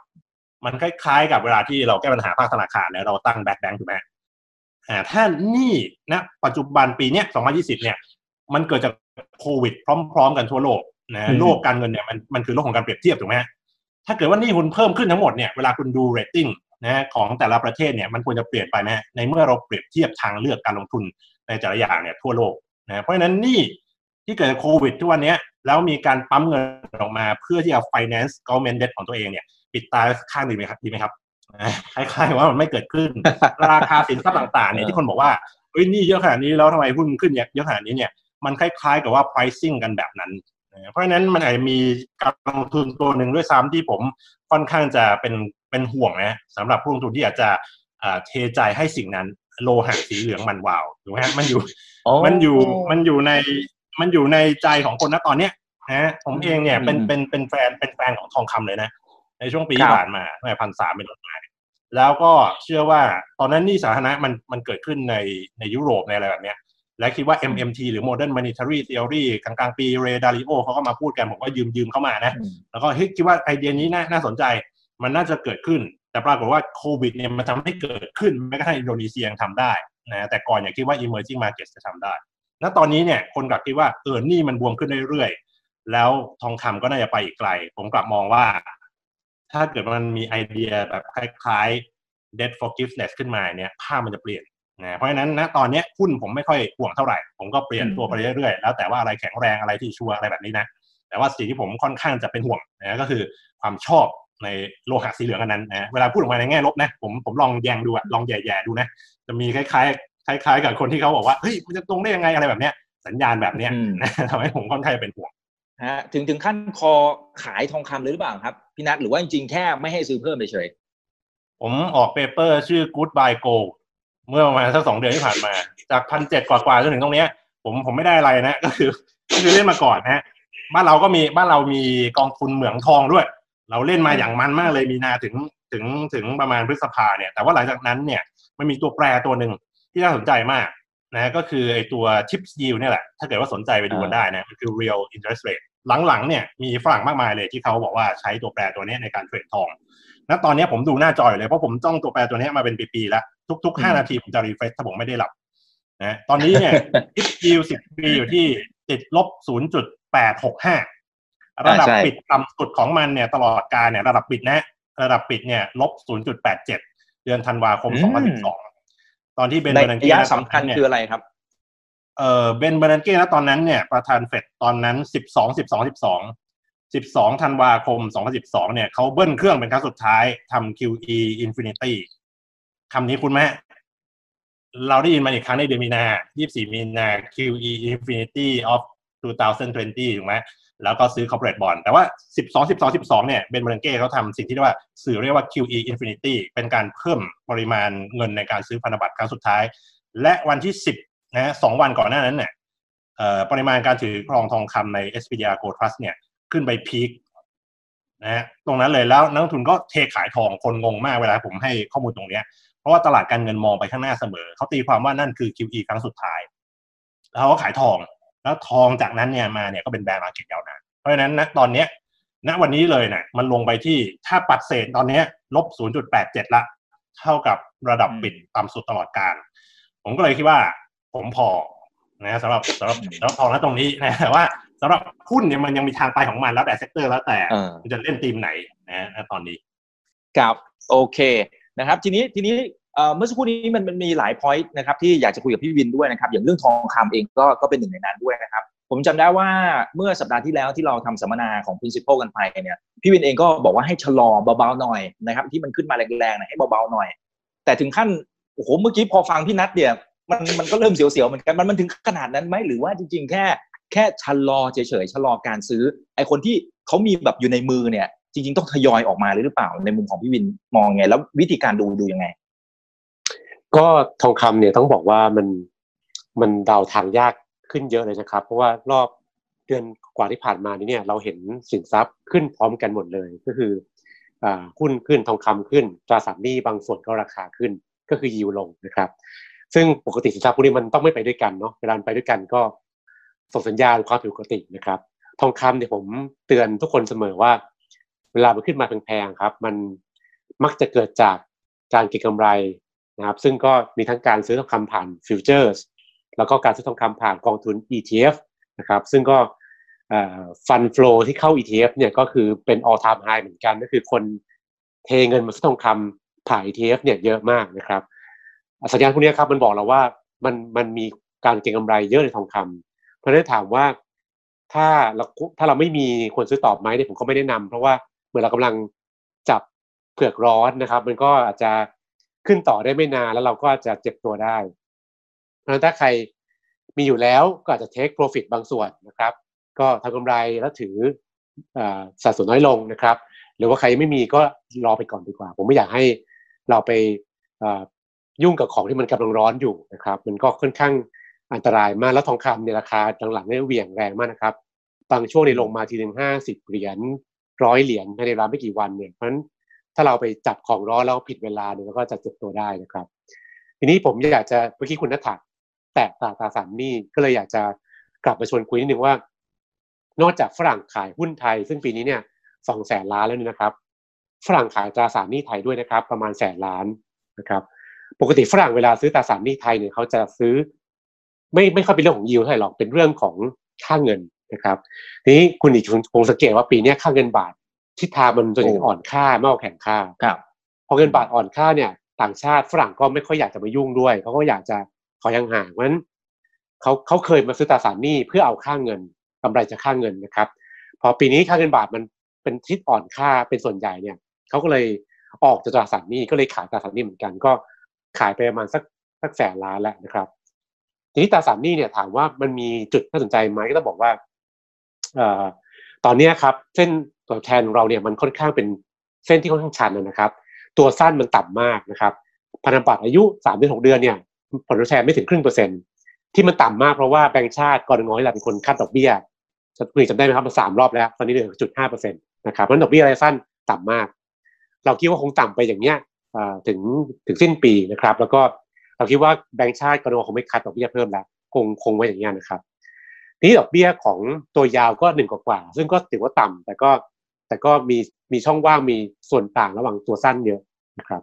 มันคล้ายๆ กับเวลาที่เราแก้ปัญหาภาคธนาคารแล้วเราตั้ง bad bank ถูกไหมอ่าถ้าหนี้นะปัจจุบันปีเนี้ย2020 เนี่ย มันเกิดจากโควิด พร้อม ๆ กันทั่วโลก นะโลกการเงินเนี่ยมันมันคือโลกของการเปรียบเทียบถูกไหมถ้าเกิดว่าหนี้คุณเพิ่มขึ้นทั้งหมดเนี่ยเวลาคุณดูเรตติ้งนะของแต่ละประเทศเนี่ยมันควรจะเปลี่ยนไปไหมในเมื่อเราเปรียบเทียบทางเลือกการลงทุนในแต่ละอย่างเนี่ยทั่วโลกนะเพราะฉะนั้นหนี้ที่เกิดโควิดทุกวันนี้แล้วมีการปั๊มเงินออกมาเพื่อที่จะ finance government debt ของตัวเองเนี่ยปิดตาข้างดีไหมครับดีไหมครับคล้ายๆว่ามันไม่เกิดขึ้น ราคาสินทรัพย์ต่างๆเนี่ยที่คนบอกว่าเฮ้ยนี่เยอะขนาดนี้แล้วทำไมหุ้นขึ้นเยอะขนาดนี้เนี่ยมันคล้ายๆกับว่า pricing กันแบบนั้น เพราะฉะนั้นมันอาจจะมีการลงทุนตัวหนึ่งด้วยซ้ำที่ผมค่อนข้างจะเป็นเป็นห่วงนะสำหรับผู้ลงทุนที่อาจจะเทใจให้สิ่งนั้นโลหะสีเหลืองมันวาวถูกไหมมันอยู่มันอยู่มันอยู่ในมันอยู่ในใจของคนนะตอนเนี้ยนะผมเองเนี่ยเป็นเป็นเป็นแฟนเป็นแฟนของทองคำเลยนะ ในช่วงปีที่ผ่านมาตั้งแต่พันสามเป็นต้นมาแล้วก็เชื่อว่าตอนนั้นนี่สาธารณะมันมันเกิดขึ้นในในยุโรปในอะไรแบบเนี้ย และคิดว่า MMT หรือ Modern Monetary Theory กลางๆ ปีเรดาริโอเขาก็มาพูดกัน ผมก็ยืมยืมเข้ามานะ แล้วก็เฮ้ยคิดว่าไอเดียนี้น่าน่าสนใจ มันน่าจะเกิดขึ้น แต่ปรากฏว่าโควิดเนี่ยมันทำให้เกิดขึ้นแม้กระทั่งอินโดนีเซียยังทำได้นะแต่ก่อนอย่าคิดว่า emerging market จะทำได้ ณ ตอนนี้เนี่ยคนกลับคิดว่าเออนี่มันบวมขึ้นเรื่อยๆ แล้วทองคำก็น่าจะไปอีกไกล ผมกลับมองว่า ถ้าเกิดมันมีไอเดียแบบคล้ายๆ debt forgiveness ขึ้นมาเนี่ยภาพมันจะเปลี่ยน นะเพราะฉะนั้นณตอนนี้หุ้นผมไม่ค่อยห่วงเท่าไหร่ ผมก็เปลี่ยนตัวไปเรื่อยๆ แล้วแต่ว่าอะไรแข็งแรงอะไรที่ชัวร์อะไรแบบนี้นะ แต่ว่าสิ่งที่ผมค่อนข้างจะเป็นห่วงนะก็คือความชอบในโลหะสีเหลืองอันนั้นนะเวลาพูดออกมาในแง่ลบนะผมผมลองแยงดูอะลองแย่ๆดูนะ จะมีคล้ายๆ คล้าย ๆ กับคนที่เขาบอกว่าเฮ้ยมันจะตรงได้ยังไงอะไรแบบเนี้ยสัญญาณแบบเนี้ยทำให้ผมค่อนข้างเป็นห่วงฮะถึงถึงขั้นคอขายทองคำเลยหรือเปล่าครับพี่นัทหรือว่าจริงๆแค่ไม่ให้ซื้อเพิ่มเฉยผมออกเปเปอร์ชื่อ Goodbye Gold เมื่อประมาณสักสองเดือนที่ผ่านมา จากพันเจ็ดกว่าๆจนถึงตรงเนี้ย ผมผมไม่ได้อะไรนะก็คือก็คือเล่นมาก่อนนะบ้านเราก็มีบ้านเรามีกองทุนเหมืองทองด้วย เราเล่นมาอย่างมันมากเลยมีนาถึงถึงถึงประมาณพฤษภาเนี่ย แต่ว่าหลังจากนั้นเนี่ยมันมีตัวแปรตัวหนึ่งที่น่าสนใจมากนะก็คือไอตัว tips yield เนี่ยแหละ ถ้าเกิดว่าสนใจไปดูกันได้นะมันคือ real interest rate หลังๆเนี่ยมีฝรั่งมากมายเลยที่เขาบอกว่าใช้ตัวแปรตัวนี้ในการเทรดทอง ณตอนนี้ผมดูหน้าจอยเลยเพราะผมจ้องตัวแปรตัวนี้มาเป็นปีๆแล้ว ทุกๆห้านาทีผมจะรีเฟรชถ้าผมไม่ได้หลับนะตอนนี้เนี่ยทิปยิวสิบปีอยู่ที่ติดลบศูนย์จุดแปดหกห้าระดับปิดต่ำสุดของมันเนี่ยตลอดกาลเนี่ยระดับปิดนะ ระดับปิดเนี่ยลบศูนย์จุดแปดเจ็ดเดือนธันวาคมสองพันสิบสองตอนที่เบนเบอร์นันเก้สำคัญคืออะไรครับเออเบนเบอร์นันเก้นะตอนนั้นเนี่ยประธานเฟดตอนนั้นสิบสองสิบสองสิบสอง 12 ธันวาคม 2012 เนี่ยเขาเบิ้ลเครื่องเป็นครั้งสุดท้ายทำ QE Infinity คำนี้คุ้นไหมเราได้ยินมาอีกครั้งในเดือนมีนา 24 มีนา QE Infinity of 2020 ถูกไหมแล้วก็ซื้อ corporate bond แต่ว่า 12 12 12 เนี่ย เบนเบรนเก้เขาทำสิ่งที่เรียกว่าสื่อเรียกว่า QE Infinity เป็นการเพิ่มปริมาณเงินในการซื้อพันธบัตรครั้งสุดท้าย และวันที่ 10 นะสองวันก่อนหน้านั้นเนี่ยปริมาณการถือครองทองคำใน SPDR Gold Trust เนี่ย ขึ้นไปพีคนะฮะตรงนั้นเลยแล้วนักทุนก็เทขายทองคนงงมากเวลาผมให้ข้อมูลตรงเนี้ยเพราะว่าตลาดการเงินมองไปข้างหน้าเสมอเขาตีความว่านั่นคือ QE ครั้งสุดท้าย แล้วเขาก็ขายทอง แล้วทองจากนั้นเนี่ยมาเนี่ยก็เป็น bear market ยาวนานเพราะฉะนั้นณตอนเนี้ยณวันนี้เลยนะมันลงไปที่ถ้าปัดเศษตอนนี้ลบ 0.87 ละ เท่ากับระดับปิดต่ำสุดตลอดกาล ผมก็เลยคิดว่า ผมพอนะสำหรับสำหรับสำหรับทองณตรงนี้นะแต่ว่า สำหรับหุ้นเนี่ยมันยังมีทางไปของมันแล้วแต่ sector แล้วแต่มันจะเล่นธีมไหนนะตอนนี้ครับโอเคนะครับ ทีนี้ทีนี้เมื่อสักครู่นี้มันมันมีหลาย point นะครับที่อยากจะคุยกับพี่วินด้วยนะครับ อย่างเรื่องทองคำเองก็ก็เป็นหนึ่งในนั้นด้วยนะครับ ผมจำได้ว่าเมื่อสัปดาห์ที่แล้วที่เราทำสัมมนาของ principal กันไปเนี่ยพี่วินเองก็บอกว่าให้ชะลอเบาๆหน่อยนะครับ ที่มันขึ้นมาแรงๆนะให้เบาๆหน่อย แต่ถึงขั้นโอ้โหเมื่อกี้พอฟังพี่นัทเนี่ยมันมันก็เริ่มเสียวๆเหมือนกันมันมันถึงขนาดนั้นไหมหรือว่าจริงๆแค่ แค่ชะลอเฉยๆชะลอการซื้อ ไอคนที่เขามีแบบอยู่ในมือเนี่ย จริง ๆ ต้องทยอยออกมาหรือเปล่าในมุมของพี่วินมองไง แล้ววิธีการดูดูยังไง ก็ทองคำเนี่ยต้องบอกว่ามันมันเดาทางยากขึ้นเยอะเลยนะครับ เพราะว่ารอบเดือนกว่าที่ผ่านมานี้เนี่ย เราเห็นสินทรัพย์ขึ้นพร้อมกันหมดเลยก็คือหุ้นขึ้นทองคำขึ้นตราสารหนี้บางส่วนก็ราคาขึ้นก็คือยิวลงนะครับ ซึ่งปกติสินทรัพย์พวกนี้มันต้องไม่ไปด้วยกันเนาะเวลาไปด้วยกันก็ ส่งสัญญาณความผิดปกตินะครับ ทองคำเนี่ยผมเตือนทุกคนเสมอว่า เวลามันขึ้นมาแพงๆครับ มันมักจะเกิดจากการเก็งกำไรนะครับ ซึ่งก็มีทั้งการซื้อทองคำผ่านฟิวเจอร์สแล้วก็การซื้อทองคำผ่านกองทุน ETF นะครับ ซึ่งก็ฟันฟลูที่เข้า ETF เนี่ยก็คือเป็น all time high เหมือนกัน ก็คือคนเทเงินมาซื้อทองคำผ่าน ETF เนี่ยเยอะมากนะครับ สัญญาณพวกนี้ครับมันบอกเราว่ามันมันมีการเก็งกำไรเยอะในทองคำ เพราะฉะนั้นถามว่าถ้าเราถ้าเราไม่มีคนซื้อตอบไหมเนี่ยผมก็ไม่แนะนำเพราะว่าเมื่อเรากำลังจับเผือกร้อนนะครับ มันก็อาจจะขึ้นต่อได้ไม่นานแล้วเราก็จะเจ็บตัวได้ เพราะฉะนั้นถ้าใครมีอยู่แล้วก็อาจจะ take profit บางส่วนนะครับ ก็ทำกำไรแล้วถือสัดส่วนน้อยลงนะครับ หรือว่าใครไม่มีก็รอไปก่อนดีกว่า ผมไม่อยากให้เราไปยุ่งกับของที่มันกำลังร้อนอยู่นะครับ มันก็ค่อนข้าง อันตรายมากแล้วทองคำในราคาหลังๆเนี่ยเหวี่ยงแรงมากนะครับ บางช่วงในลงมาทีหนึ่งห้าสิบเหรียญร้อยเหรียญภายในเวลาไม่กี่วันเนี่ยเพราะฉะนั้นถ้าเราไปจับของร้อนแล้วผิดเวลาเนี่ยก็จะเจ็บตัวได้นะครับ ทีนี้ผมอยากจะเมื่อกี้คุณนัทถักแตะตาตาสามนี่ก็เลยอยากจะกลับมาชวนคุยนิดนึงว่า นอกจากฝรั่งขายหุ้นไทย ซึ่งปีนี้เนี่ยสองแสนล้านแล้วนี่นะครับ ฝรั่งขายตราสารหนี้ไทยด้วยนะครับ ประมาณแสนล้านนะครับ ปกติฝรั่งเวลาซื้อตราสารหนี้ไทยเนี่ยเขาจะซื้อ ไม่ไม่ค่อยเป็นเรื่องของยิวเท่าไหร่หรอกเป็นเรื่องของค่าเงินนะครับทีนี้คุณอีกคงสังเกตว่าปีนี้ค่าเงินบาททิศทางมันจนถึงอ่อนค่ามากกว่าแข็งค่าครับพอเงินบาทอ่อนค่าเนี่ย ต่างชาติฝรั่งก็ไม่ค่อยอยากจะมายุ่งด้วยเขาก็อยากจะขอยังห่างเพราะฉะนั้นเขาเขาเคยมาซื้อตราสารหนี้เพื่อเอาค่าเงินกำไรจากค่าเงินนะครับ พอปีนี้ค่าเงินบาทมันเป็นทิศอ่อนค่าเป็นส่วนใหญ่เนี่ยเขาก็เลยออกจากตราสารหนี้ก็เลยขายตราสารหนี้เหมือนกันก็ขายไปประมาณสักสักแสนล้านแล้วนะครับ ทีนี้ตราสารหนี้เนี่ยถามว่ามันมีจุดน่าสนใจไหมก็ต้องบอกว่าตอนนี้ครับเส้นตัวแทนของเราเนี่ยมันค่อนข้างเป็นเส้นที่ค่อนข้างชันนะครับ ตัวสั้นมันต่ำมากนะครับพันธบัตรอายุสามเดือนหกเดือนเนี่ยผลตอบแทนไม่ถึงครึ่งเปอร์เซ็นต์ที่มันต่ำมากเพราะว่าแบงก์ชาติกรงอยเราเป็นคนคัดดอกเบี้ยจะคุยจำได้ไหมครับมาสามรอบแล้ว ตอนนี้เหลือจุดห้าเปอร์เซ็นต์นะครับเพราะดอกเบี้ยรายสั้นต่ำมาก เราคิดว่าคงต่ำไปอย่างเนี้ยถึงถึงสิ้นปีนะครับ แล้วก็ เราคิดว่าแบงก์ชาติกรงคงไม่คัดดอกเบี้ยเพิ่มแล้วคงคงไว้อย่างเงี้นะครับนี่ดอกเบี้ยของตัวยาวก็หนึ่งกว่าซึ่งก็ถือว่าต่ำแต่ก็แต่ก็มีมีช่องว่างมีส่วนต่างระหว่างตัวสั้นเยอะนะครับ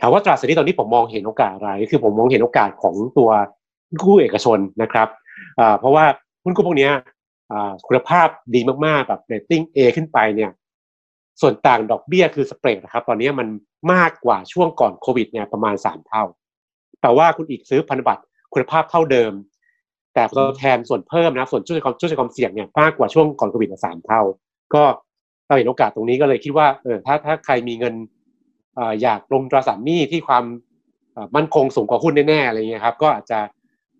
ถามว่าตราสารนี้ตอนนี้ผมมองเห็นโอกาสอะไร คือผมมองเห็นโอกาสของตัวกู้เอกชนนะครับเพราะว่าหุ้นกู้พวกนี้คุณภาพดีมากๆแบบเรตติ้ง A ขึ้นไปเนี่ยส่วนต่างดอกเบี้ยคือสเปรดนะครับ ตอนนี้มันมากกว่าช่วงก่อนโควิดเนี่ยประมาณสามเท่า แต่ว่าคุณอีกซื้อพันธบัตรคุณภาพเท่าเดิม แต่ตัวแทนส่วนเพิ่มนะส่วนช่วยความช่วยความเสี่ยงเนี่ยมากกว่าช่วงก่อนโควิดสามเท่า ก็เราเห็นโอกาสตรงนี้ก็เลยคิดว่าเออถ้าถ้าใครมีเงินอยากลงตราสารหนี้ที่ความมั่นคงสูงกว่าหุ้นแน่ๆอะไรเงี้ยครับ ก็อาจจะ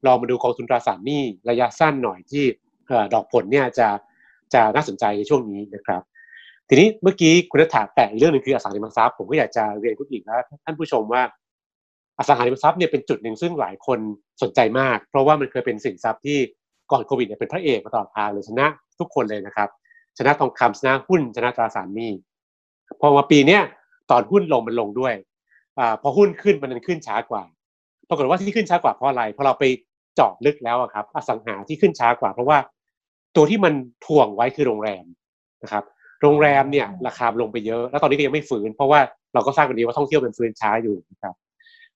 ลองมาดูกองทุนตราสารหนี้ระยะสั้นหน่อยที่ดอกผลเนี่ยจะจะน่าสนใจในช่วงนี้นะครับ ทีนี้เมื่อกี้คุณนัฐาแตะเรื่องหนึ่งคืออสังหาริมทรัพย์ผมก็อยากจะเรียนคุณอีกนะท่านผู้ชมว่า อสังหาริมทรัพย์เนี่ยเป็นจุดหนึ่งซึ่งหลายคนสนใจมาก เพราะว่ามันเคยเป็นสินทรัพย์ที่ก่อนโควิดเนี่ยเป็นพระเอกมาตลอดทางเลยชนะทุกคนเลยนะครับ ชนะทองคำชนะหุ้นชนะตราสารหนี้พอมาปีเนี้ยตอนหุ้นลงมันลงด้วยอ่าพอหุ้นขึ้นมันขึ้นช้ากว่า ปรากฏว่าที่ขึ้นช้ากว่าเพราะอะไรเพราะเราไปเจาะลึกแล้วครับ อสังหาที่ขึ้นช้ากว่า เพราะว่าตัวที่มันถ่วงไว้คือโรงแรมนะครับ โรงแรมเนี่ยราคาลงไปเยอะ แล้วตอนนี้ก็ยังไม่ฟื้น เพราะว่าเราก็ทราบกันดีว่าท่องเที่ยวเป็นฟื้นช้าอยู่นะครับ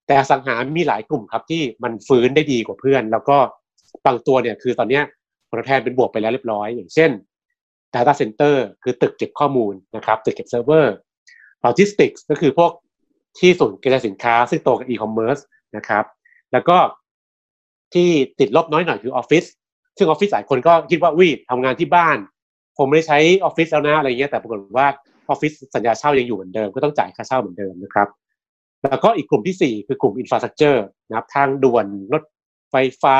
แต่อสังหามีหลายกลุ่มครับที่มันฟื้นได้ดีกว่าเพื่อน แล้วก็บางตัวเนี่ยคือตอนนี้ผลตอบแทนเป็นบวกไปแล้วเรียบร้อย อย่างเช่น Data Center คือตึกเก็บข้อมูลนะครับตึกเก็บเซิร์ฟเวอร์ Logistics ก็คือพวกที่ส่งกระจายสินค้า ซึ่งโตกับ e-commerce นะครับ แล้วก็ที่ติดลบน้อยหน่อยคือออฟฟิศซึ่งออฟฟิศหลายคนก็คิดว่าวิทำงานที่บ้าน ผมไม่ได้ใช้ออฟฟิศแล้วนะอะไรเงี้ยแต่ปรากฏว่าออฟฟิศสัญญาเช่ายังอยู่เหมือนเดิมก็ต้องจ่ายค่าเช่าเหมือนเดิมนะครับ แล้วก็อีกกลุ่มที่ 4 คือกลุ่ม infrastructure นะครับทางด่วนรถไฟฟ้า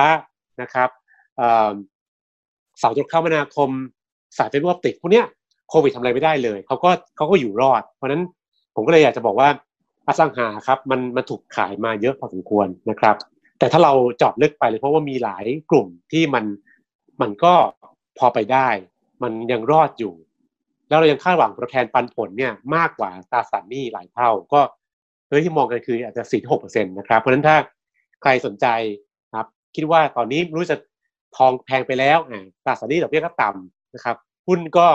นะครับเสาโทรคมนาคม สาย fiber optic พวกเนี้ยโควิดทำอะไรไม่ได้เลยเขาก็เขาก็อยู่รอด เพราะนั้นผมก็เลยอยากจะบอกว่าอสังหาครับมันมันถูกขายมาเยอะพอสมควรนะครับ แต่ถ้าเราเจาะลึกไปเลยเพราะว่ามีหลายกลุ่มที่มันมันก็พอไปได้ มันยังรอดอยู่ แล้วเรายังคาดหวังผลแทนปันผลเนี่ยมากกว่าตราสารหนี้หลายเท่า ก็ เรื่องที่มองกันคืออาจจะสี่ถึงหกเปอร์เซ็นต์นะครับ เพราะฉะนั้นถ้าใครสนใจครับคิดว่าตอนนี้รู้จะทองแพงไปแล้วตราสารนี้ดอกเบี้ยก็ต่ำนะครับหุ้นก็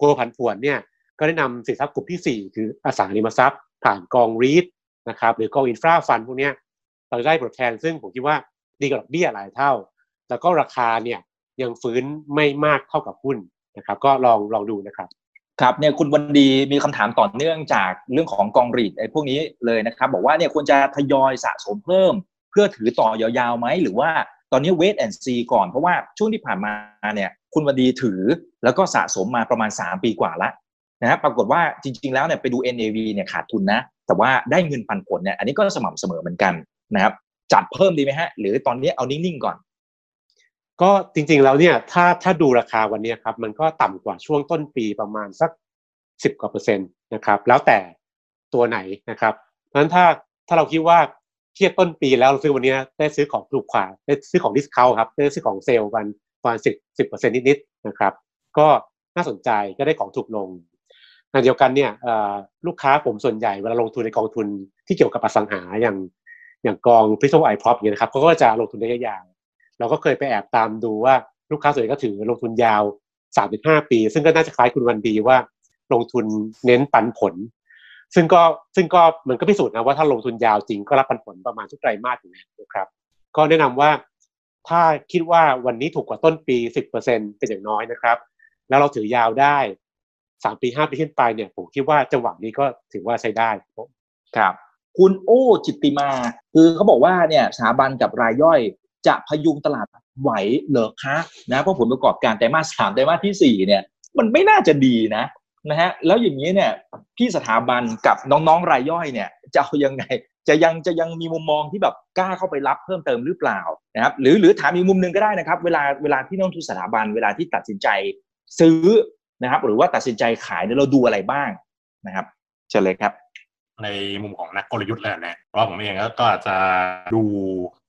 กลัวผันผวนเนี่ยก็แนะนำสินทรัพย์กลุ่มที่ 4 คืออสังหาริมทรัพย์ ผ่านกองรีทนะครับหรือกองอินฟราฟันพวกนี้เราได้ผลแทนซึ่งผมคิดว่าดีกว่าดอกเบี้ยหลายเท่า แล้วก็ราคาเนี่ยยังฟื้นไม่มากเท่ากับหุ้นนะครับ ก็ลองลองดูนะครับ ครับเนี่ยคุณวันดีมีคำถามต่อเนื่องจากเรื่องของกองรีดไอ้พวกนี้เลยนะครับ บอกว่าเนี่ยควรจะทยอยสะสมเพิ่ม เพื่อถือต่อยาวๆไหมหรือว่าตอนนี้เวทแอนซีก่อนเพราะว่าช่วงที่ผ่านมาเนี่ยคุณวันดีถือแล้วก็สะสมมาประมาณ 3 ปีกว่าละนะครับปรากฏว่าจริง ๆ แล้วเนี่ยไปดู NAV เนี่ยขาดทุนนะ แต่ว่าได้เงินปันผลเนี่ยอันนี้ก็สม่ำเสมอเหมือนกันนะครับจัดเพิ่มดีไหมฮะ หรือตอนนี้เอานิ่งๆก่อน ก็จริงๆแล้วเนี่ยถ้าถ้าดูราคาวันนี้ครับมันก็ต่ำกว่าช่วงต้นปีประมาณสักสิบกว่าเปอร์เซ็นต์นะครับแล้วแต่ตัวไหนนะครับ เพราะฉะนั้นถ้าถ้าเราคิดว่าเทียบต้นปีแล้วเราซื้อวันนี้ได้ซื้อของถูกกว่าได้ซื้อของ discount ครับได้ซื้อของเซลล์กันประมาณสิบสิบเปอร์เซ็นต์นิดๆนะครับ ก็น่าสนใจก็ได้ของถูกลงขณะเดียวกันเนี่ยลูกค้าผมส่วนใหญ่เวลาลงทุนในกองทุนที่เกี่ยวกับอสังหาอย่างอย่างกองพิซซ่ไอพร็อพอย่างนี้นะครับเขาก็จะลงทุนระยะยาว เราก็เคยไปแอบตามดูว่าลูกค้าส่วนใหญ่ก็ถือลงทุนยาวสามถึงห้าปี ซึ่งก็น่าจะคล้ายคุณวันดีว่าลงทุนเน้นปันผล ซึ่งก็ซึ่งก็มันก็พิสูจน์นะว่าถ้าลงทุนยาวจริงก็รับปันผลประมาณทุกไตรมาสอยู่นะครับ ก็แนะนำว่าถ้าคิดว่าวันนี้ถูกกว่าต้นปีสิบเป็นเป็นอย่างน้อยนะครับ แล้วเราถือยาวได้สามปีห้าปีขึ้นไปเนี่ยผมคิดว่าจังหวะนี้ก็ถือว่าใช้ได้ครับ คุณโอ้จิตติมา คือเขาบอกว่าเนี่ยสถาบันกับรายย่อย จะพยุงตลาดไหวเหรอคะนะเพราะผลประกอบการไตรมาสสามไตรมาสที่สี่เนี่ยมันไม่น่าจะดีนะนะฮะแล้วอย่างนี้เนี่ยพี่สถาบันกับน้องๆรายย่อยเนี่ยจะเอายังไงจะยังจะยังมีมุมมองที่แบบกล้าเข้าไปรับเพิ่มเติมหรือเปล่านะครับหรือหรือถามอีกมุมหนึ่งก็ได้นะครับเวลาเวลาที่นักทุนสถาบันเวลาที่ตัดสินใจซื้อนะครับหรือว่าตัดสินใจขายเนี่ยเราดูอะไรบ้างนะครับเชิญเลยครับ ในมุมของนักกลยุทธ์แล้วนะเพราะผมเองก็อาจจะดู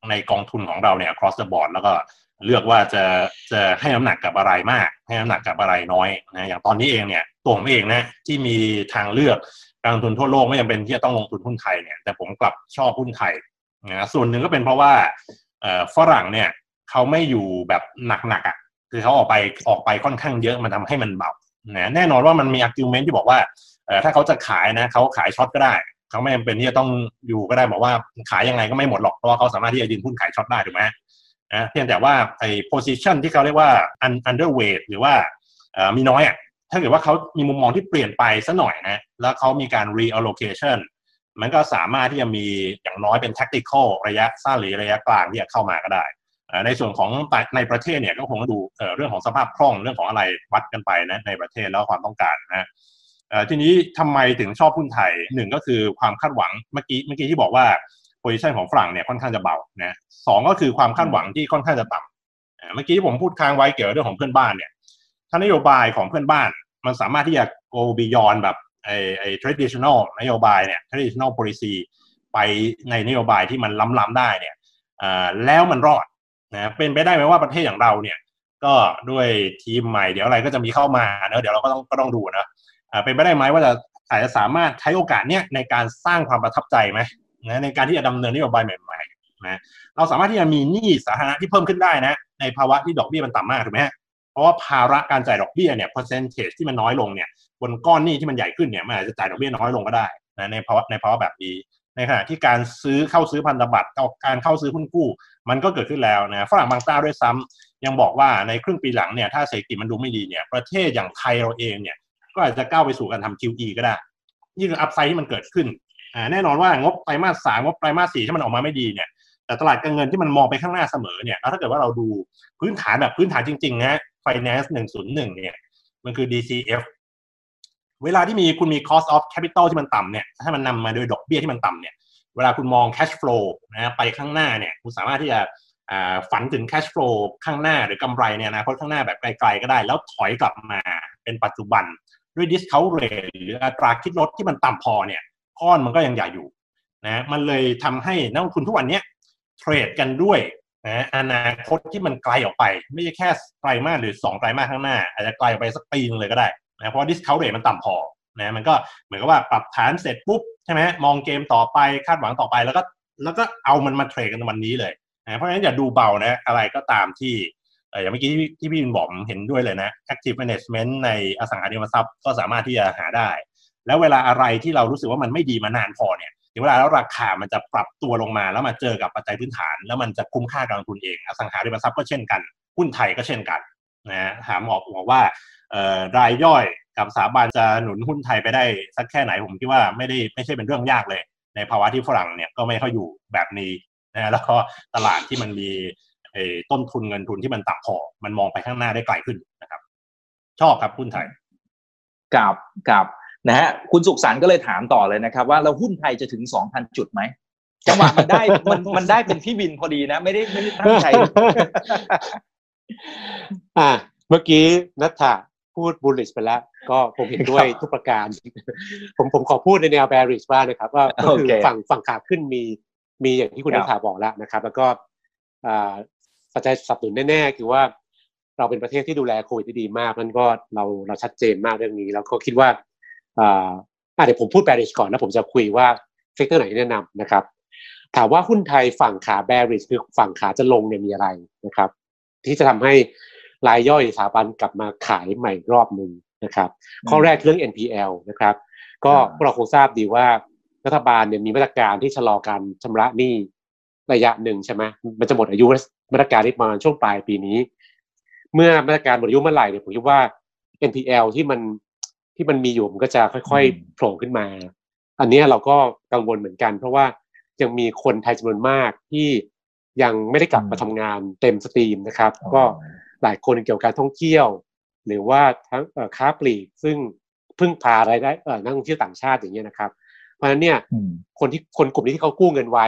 ในกองทุนของเราเนี่ย cross the board แล้วก็เลือกว่าจะจะให้น้ำหนักกับอะไรมาก ให้น้ำหนักกับอะไรน้อยนะอย่างตอนนี้เองเนี่ยตัวผมเองนะที่มีทางเลือกการลงทุนทั่วโลกไม่จำเป็นที่จะต้องลงทุนหุ้นไทยเนี่ยแต่ผมกลับชอบหุ้นไทยนะส่วนหนึ่งก็เป็นเพราะว่าฝรั่งเนี่ยเขาไม่อยู่แบบหนักๆอะคือเขาออกไปออกไปค่อนข้างเยอะมันทำให้มันเบานะแน่นอนว่ามันมี argument ที่บอกว่า ถ้าเขาจะขายนะเขาขาย short ก็ได้เขาไม่จำเป็นที่จะต้องอยู่ก็ได้บอกว่าขายยังไงก็ไม่หมดหรอกเพราะว่าเขาสามารถที่จะยืมหุ้นขาย short ได้ถูกไหมนะเพียงแต่ว่าไอ้ position ที่เขาเรียกว่า underweight หรือว่ามีน้อยอะถ้าเกิดว่าเขามีมุมมองที่เปลี่ยนไปสัหน่อยนะแล้วเขามีการ reallocation มันก็สามารถที่จะมีอย่างน้อยเป็น tactical ระยะสั้นหรือระยะกลางที่จะเข้ามาก็ได้ ในส่วนของในประเทศเนี่ยก็คงดูเรื่องของสภาพคล่องเรื่องของอะไรวัดกันไปนะในประเทศแล้วความต้องการนะ ทีนี้ทำไมถึงชอบหุ้นไทยหนึ่งก็คือความคาดหวังเมื่อกี้เมื่อกี้ที่บอกว่าโพซิชันของฝรั่งเนี่ยค่อนข้างจะเบานะสองก็คือความคาดหวังที่ค่อนข้างจะต่ำเมื่อกี้ที่ผมพูดค้างไว้เกี่ยวกับเรื่องของเพื่อนบ้านเนี่ยถ้านโยบายของเพื่อนบ้าน มันสามารถที่จะ go beyond แบบไอ้ไอ้ traditional นโยบายเนี่ย traditional policy ไปในนโยบายที่มันล้ำๆได้เนี่ยแล้วมันรอดนะเป็นไปได้ไหมว่าประเทศอย่างเราเนี่ย ก็ด้วยทีมใหม่เดี๋ยวอะไรก็จะมีเข้ามาเนอะเดี๋ยวเราก็ต้องก็ต้องดูนะ เป็นไปได้ไหมว่าจะอาจจะสามารถใช้โอกาสเนี้ยในการสร้างความประทับใจไหมนะในการที่จะดำเนินนโยบายใหม่ๆนะเราสามารถที่จะมีหนี้สาธารณะที่เพิ่มขึ้นได้นะ ในภาวะที่ดอกเบี้ยมันต่ำมากถูกไหมเพราะว่าภาระการจ่ายดอกเบี้ยเนี่ย percentage ที่มันน้อยลงเนี่ยบนก้อนหนี้ที่มันใหญ่ขึ้นเนี่ยมันอาจจะจ่ายดอกเบี้ยน้อยลงก็ได้นะในภาวะในภาวะแบบนี้ในขณะที่การซื้อเข้าซื้อพันธบัตรการเข้าซื้อหุ้นกู้ มันก็เกิดขึ้นแล้วนะฝรั่งบางเจ้าด้วยซ้ำยังบอกว่าในครึ่งปีหลังเนี่ยถ้าเศรษฐกิจมันดูไม่ดีเนี่ยประเทศอย่างไทยเราเองเนี่ย ก็อาจจะก้าวไปสู่การทำ QE ก็ได้ นี่คืออัพไซด์ที่มันเกิดขึ้นอ่าแน่นอนว่างบไตรมาสสามงบไตรมาสสี่ที่มันออกมาไม่ดีเนี่ยแต่ตลาดการเงินที่มันมองไปข้างหน้าเสมอเนี่ยแล้วถ้าเกิดว่าเราดูพื้นฐานแบบพื้นฐานจริงๆนะ finance 101เนี่ย มันคือ DCF เวลาที่มีคุณมี cost of capital ที่มันต่ำเนี่ย ถ้ามันนำมาโดยดอกเบี้ยที่มันต่ำเนี่ย เวลาคุณมอง cash flow นะไปข้างหน้าเนี่ย คุณสามารถที่จะฝันถึง cash flow ข้างหน้าหรือกำไรเนี่ยนะเพราะข้างหน้าแบบไกลๆก็ได้ แล้วถอยกลับมาเป็นปัจจุบัน ด้วย discount rate หรืออัตราคิดลดที่มันต่ำพอเนี่ยก้อนมันก็ยังใหญ่อยู่นะมันเลยทำให้นักลงทุนทุกวันนี้เทรดกันด้วยนะอนาคตที่มันไกลออกไป ไม่ใช่แค่ไตรมาสหรือ 2 ไตรมาสข้างหน้า อาจจะไกลออกไปสักปีนึงเลยก็ได้นะเพราะ discount rate มันต่ำพอนะมันก็เหมือนกับว่าปรับฐานเสร็จปุ๊บใช่ไหมมองเกมต่อไปคาดหวังต่อไปแล้วก็แล้วก็เอามันมาเทรดกันวันนี้เลยนะเพราะฉะนั้นอย่าดูเบานะอะไรก็ตามที่ อย่างเมื่อกี้ที่พี่บินบอกเห็นด้วยเลยนะ active management ในอสังหาริมทรัพย์ก็สามารถที่จะหาได้ แล้วเวลาอะไรที่เรารู้สึกว่ามันไม่ดีมานานพอเนี่ยถึงเวลาแล้วราคามันจะปรับตัวลงมาแล้วมาเจอกับปัจจัยพื้นฐาน แล้วมันจะคุ้มค่าการลงทุนเอง อสังหาริมทรัพย์ก็เช่นกันหุ้นไทยก็เช่นกันนะถามบอกบอกว่ารายย่อยกับสถาบันจะหนุนหุ้นไทยไปได้สักแค่ไหนผมคิดว่าไม่ได้ไม่ใช่เป็นเรื่องยากเลย ในภาวะที่ฝรั่งเนี่ยก็ไม่ค่อยอยู่แบบนี้นะแล้วก็ตลาดที่มันมี ต้นทุนเงินทุนที่มันต่ำพอ มันมองไปข้างหน้าได้ไกลขึ้นนะครับ ชอบครับหุ้นไทยกับกับนะฮะคุณสุขสันต์ก็เลยถามต่อเลยนะครับ ว่าเราหุ้นไทยจะถึงสองพันจุดไหมจังหวะมันได้มันมันได้เป็นพี่บินพอดีนะ ไม่ได้ไม่ได้ตั้งใจอ่า เมื่อกี้นัทธาพูดบูลลิชไปแล้ว ก็ผมเห็นด้วยทุกประการ ผมผมขอพูดในแนว bearish บ้างนะครับว่าก็คือฝั่งฝั่งขาขึ้นมีมีอย่างที่คุณนัทธาบอกแล้วนะครับ แล้วก็ ปัจจัยสนับสนุนแน่ๆ คือว่าเราเป็นประเทศที่ดูแลโควิดดีมากนั่นก็เราเราชัดเจนมากเรื่องนี้ แล้วก็คิดว่าอ่าเดี๋ยวผมพูด bearish ก่อนแล้วผมจะคุยว่า sector ไหนแนะนำนะครับ ถามว่าหุ้นไทยฝั่งขา bearish คือฝั่งขาจะลงเนี่ยมีอะไรนะครับ ที่จะทำให้รายย่อยสถาบันกลับมาขายใหม่รอบหนึ่งนะครับข้อแรกเรื่อง NPL นะครับ ก็พวกเราคงทราบดีว่ารัฐบาลเนี่ยมีมาตรการที่ชะลอการชำระหนี้ ระยะหนึ่งใช่ไหมมันจะหมดอายุมาตรการที่ประมาณช่วงปลายปีนี้ เมื่อมาตรการหมดอายุเมื่อไหร่เนี่ยผมคิดว่า NPL ที่มันที่มันมีอยู่มันก็จะค่อยๆโผล่ขึ้นมา อันนี้เราก็กังวลเหมือนกัน เพราะว่ายังมีคนไทยจำนวนมากที่ยังไม่ได้กลับมาทำงานเต็มสตรีมนะครับ ก็หลายคนเกี่ยวกับการท่องเที่ยว หรือว่าทั้งค้าปลีกซึ่งพึ่งพารายได้นักท่องเที่ยวต่างชาติอย่างเงี้ยนะครับ เพราะฉะนั้นเนี่ยคนที่คนกลุ่มนี้ที่เขากู้เงินไว้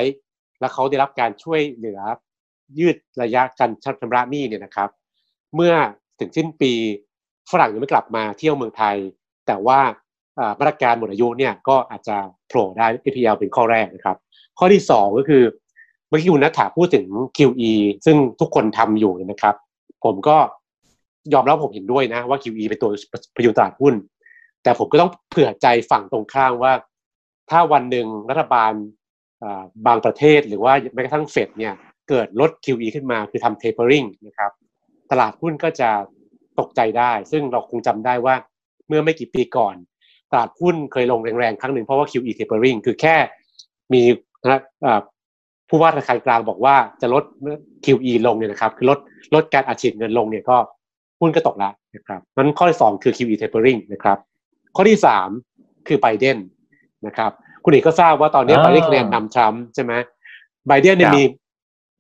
แล้วเขาได้รับการช่วยเหลือยืดระยะการชำระหนี้เนี่ยนะครับ เมื่อถึงสิ้นปีฝรั่งยังไม่กลับมาเที่ยวเมืองไทย แต่ว่ามาตรการหมดอายุเนี่ยก็อาจจะโผล่ได้ APL เป็นข้อแรกนะครับ ข้อที่ 2 ก็คือเมื่อกี้คุณนัทถาพูดถึง QE ซึ่งทุกคนทำอยู่นะครับ ผมก็ยอมรับผมเห็นด้วยนะว่า QE เป็นตัวพยุงตลาดหุ้น แต่ผมก็ต้องเผื่อใจฝั่งตรงข้ามว่า ถ้าวันหนึ่งรัฐบาล บางประเทศหรือว่าแม้กระทั่งเฟดเนี่ยเกิดลด QE ขึ้นมาคือทำ tapering นะครับตลาดหุ้นก็จะตกใจได้ ซึ่งเราคงจำได้ว่าเมื่อไม่กี่ปีก่อน ตลาดหุ้นเคยลงแรงๆ ครั้งหนึ่งเพราะว่า QE tapering คือแค่มีนะผู้ว่าธนาคารกลางบอกว่าจะลด QE ลงเนี่ยนะครับ คือลดลดการอัดฉีดเงินลงเนี่ยก็หุ้นก็ตกแล้วนะครับนั้นข้อที่สองคือ QE tapering นะครับ ข้อที่สามคือไบเดนนะครับ คุณเอกก็ทราบว่าตอนนี้ไบเดนคะแนนนำทรัมป์ใช่ไหมไบเดนเนี่ยมี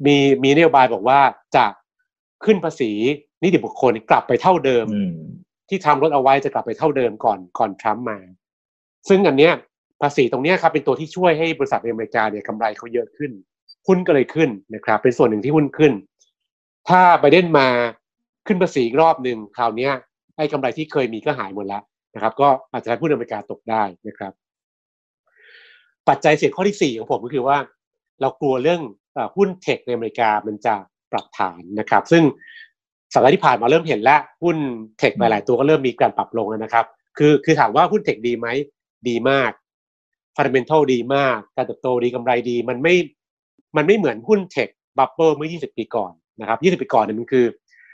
มีมีนโยบายบอกว่าจะขึ้นภาษีนิติบุคคลกลับไปเท่าเดิม ที่ทำรถเอาไว้จะกลับไปเท่าเดิมก่อนก่อนทรัมป์มา ซึ่งอันเนี้ยภาษีตรงนี้ครับเป็นตัวที่ช่วยให้บริษัทในอเมริกาเนี่ยกำไรเขาเยอะขึ้นหุ้นก็เลยขึ้นนะครับ เป็นส่วนหนึ่งที่หุ้นขึ้น ถ้าไบเดนมาขึ้นภาษีรอบหนึ่งคราวนี้ไอ้กำไรที่เคยมีก็หายหมดแล้วนะครับ ก็อาจจะทำให้หุ้นอเมริกาตกได้นะครับ ปัจจัยเสี่ยงข้อที่สี่ของผมก็คือว่า เรากลัวเรื่องหุ้นเทคในอเมริกามันจะปรับฐานนะครับ ซึ่งสัปดาห์ที่ผ่านมาเริ่มเห็นแล้วหุ้นtech หลาย ๆ ตัวก็เริ่มมีการปรับลงแล้วนะครับ คือคือถามว่าหุ้น tech ดีไหมดีมาก fundamental ดีมาก การเติบโตดีกำไรดี มันไม่มันไม่เหมือนหุ้น tech bubble เมื่อ 20 ปีก่อนนะครับ 20 ปีก่อนเนี่ยมันคือ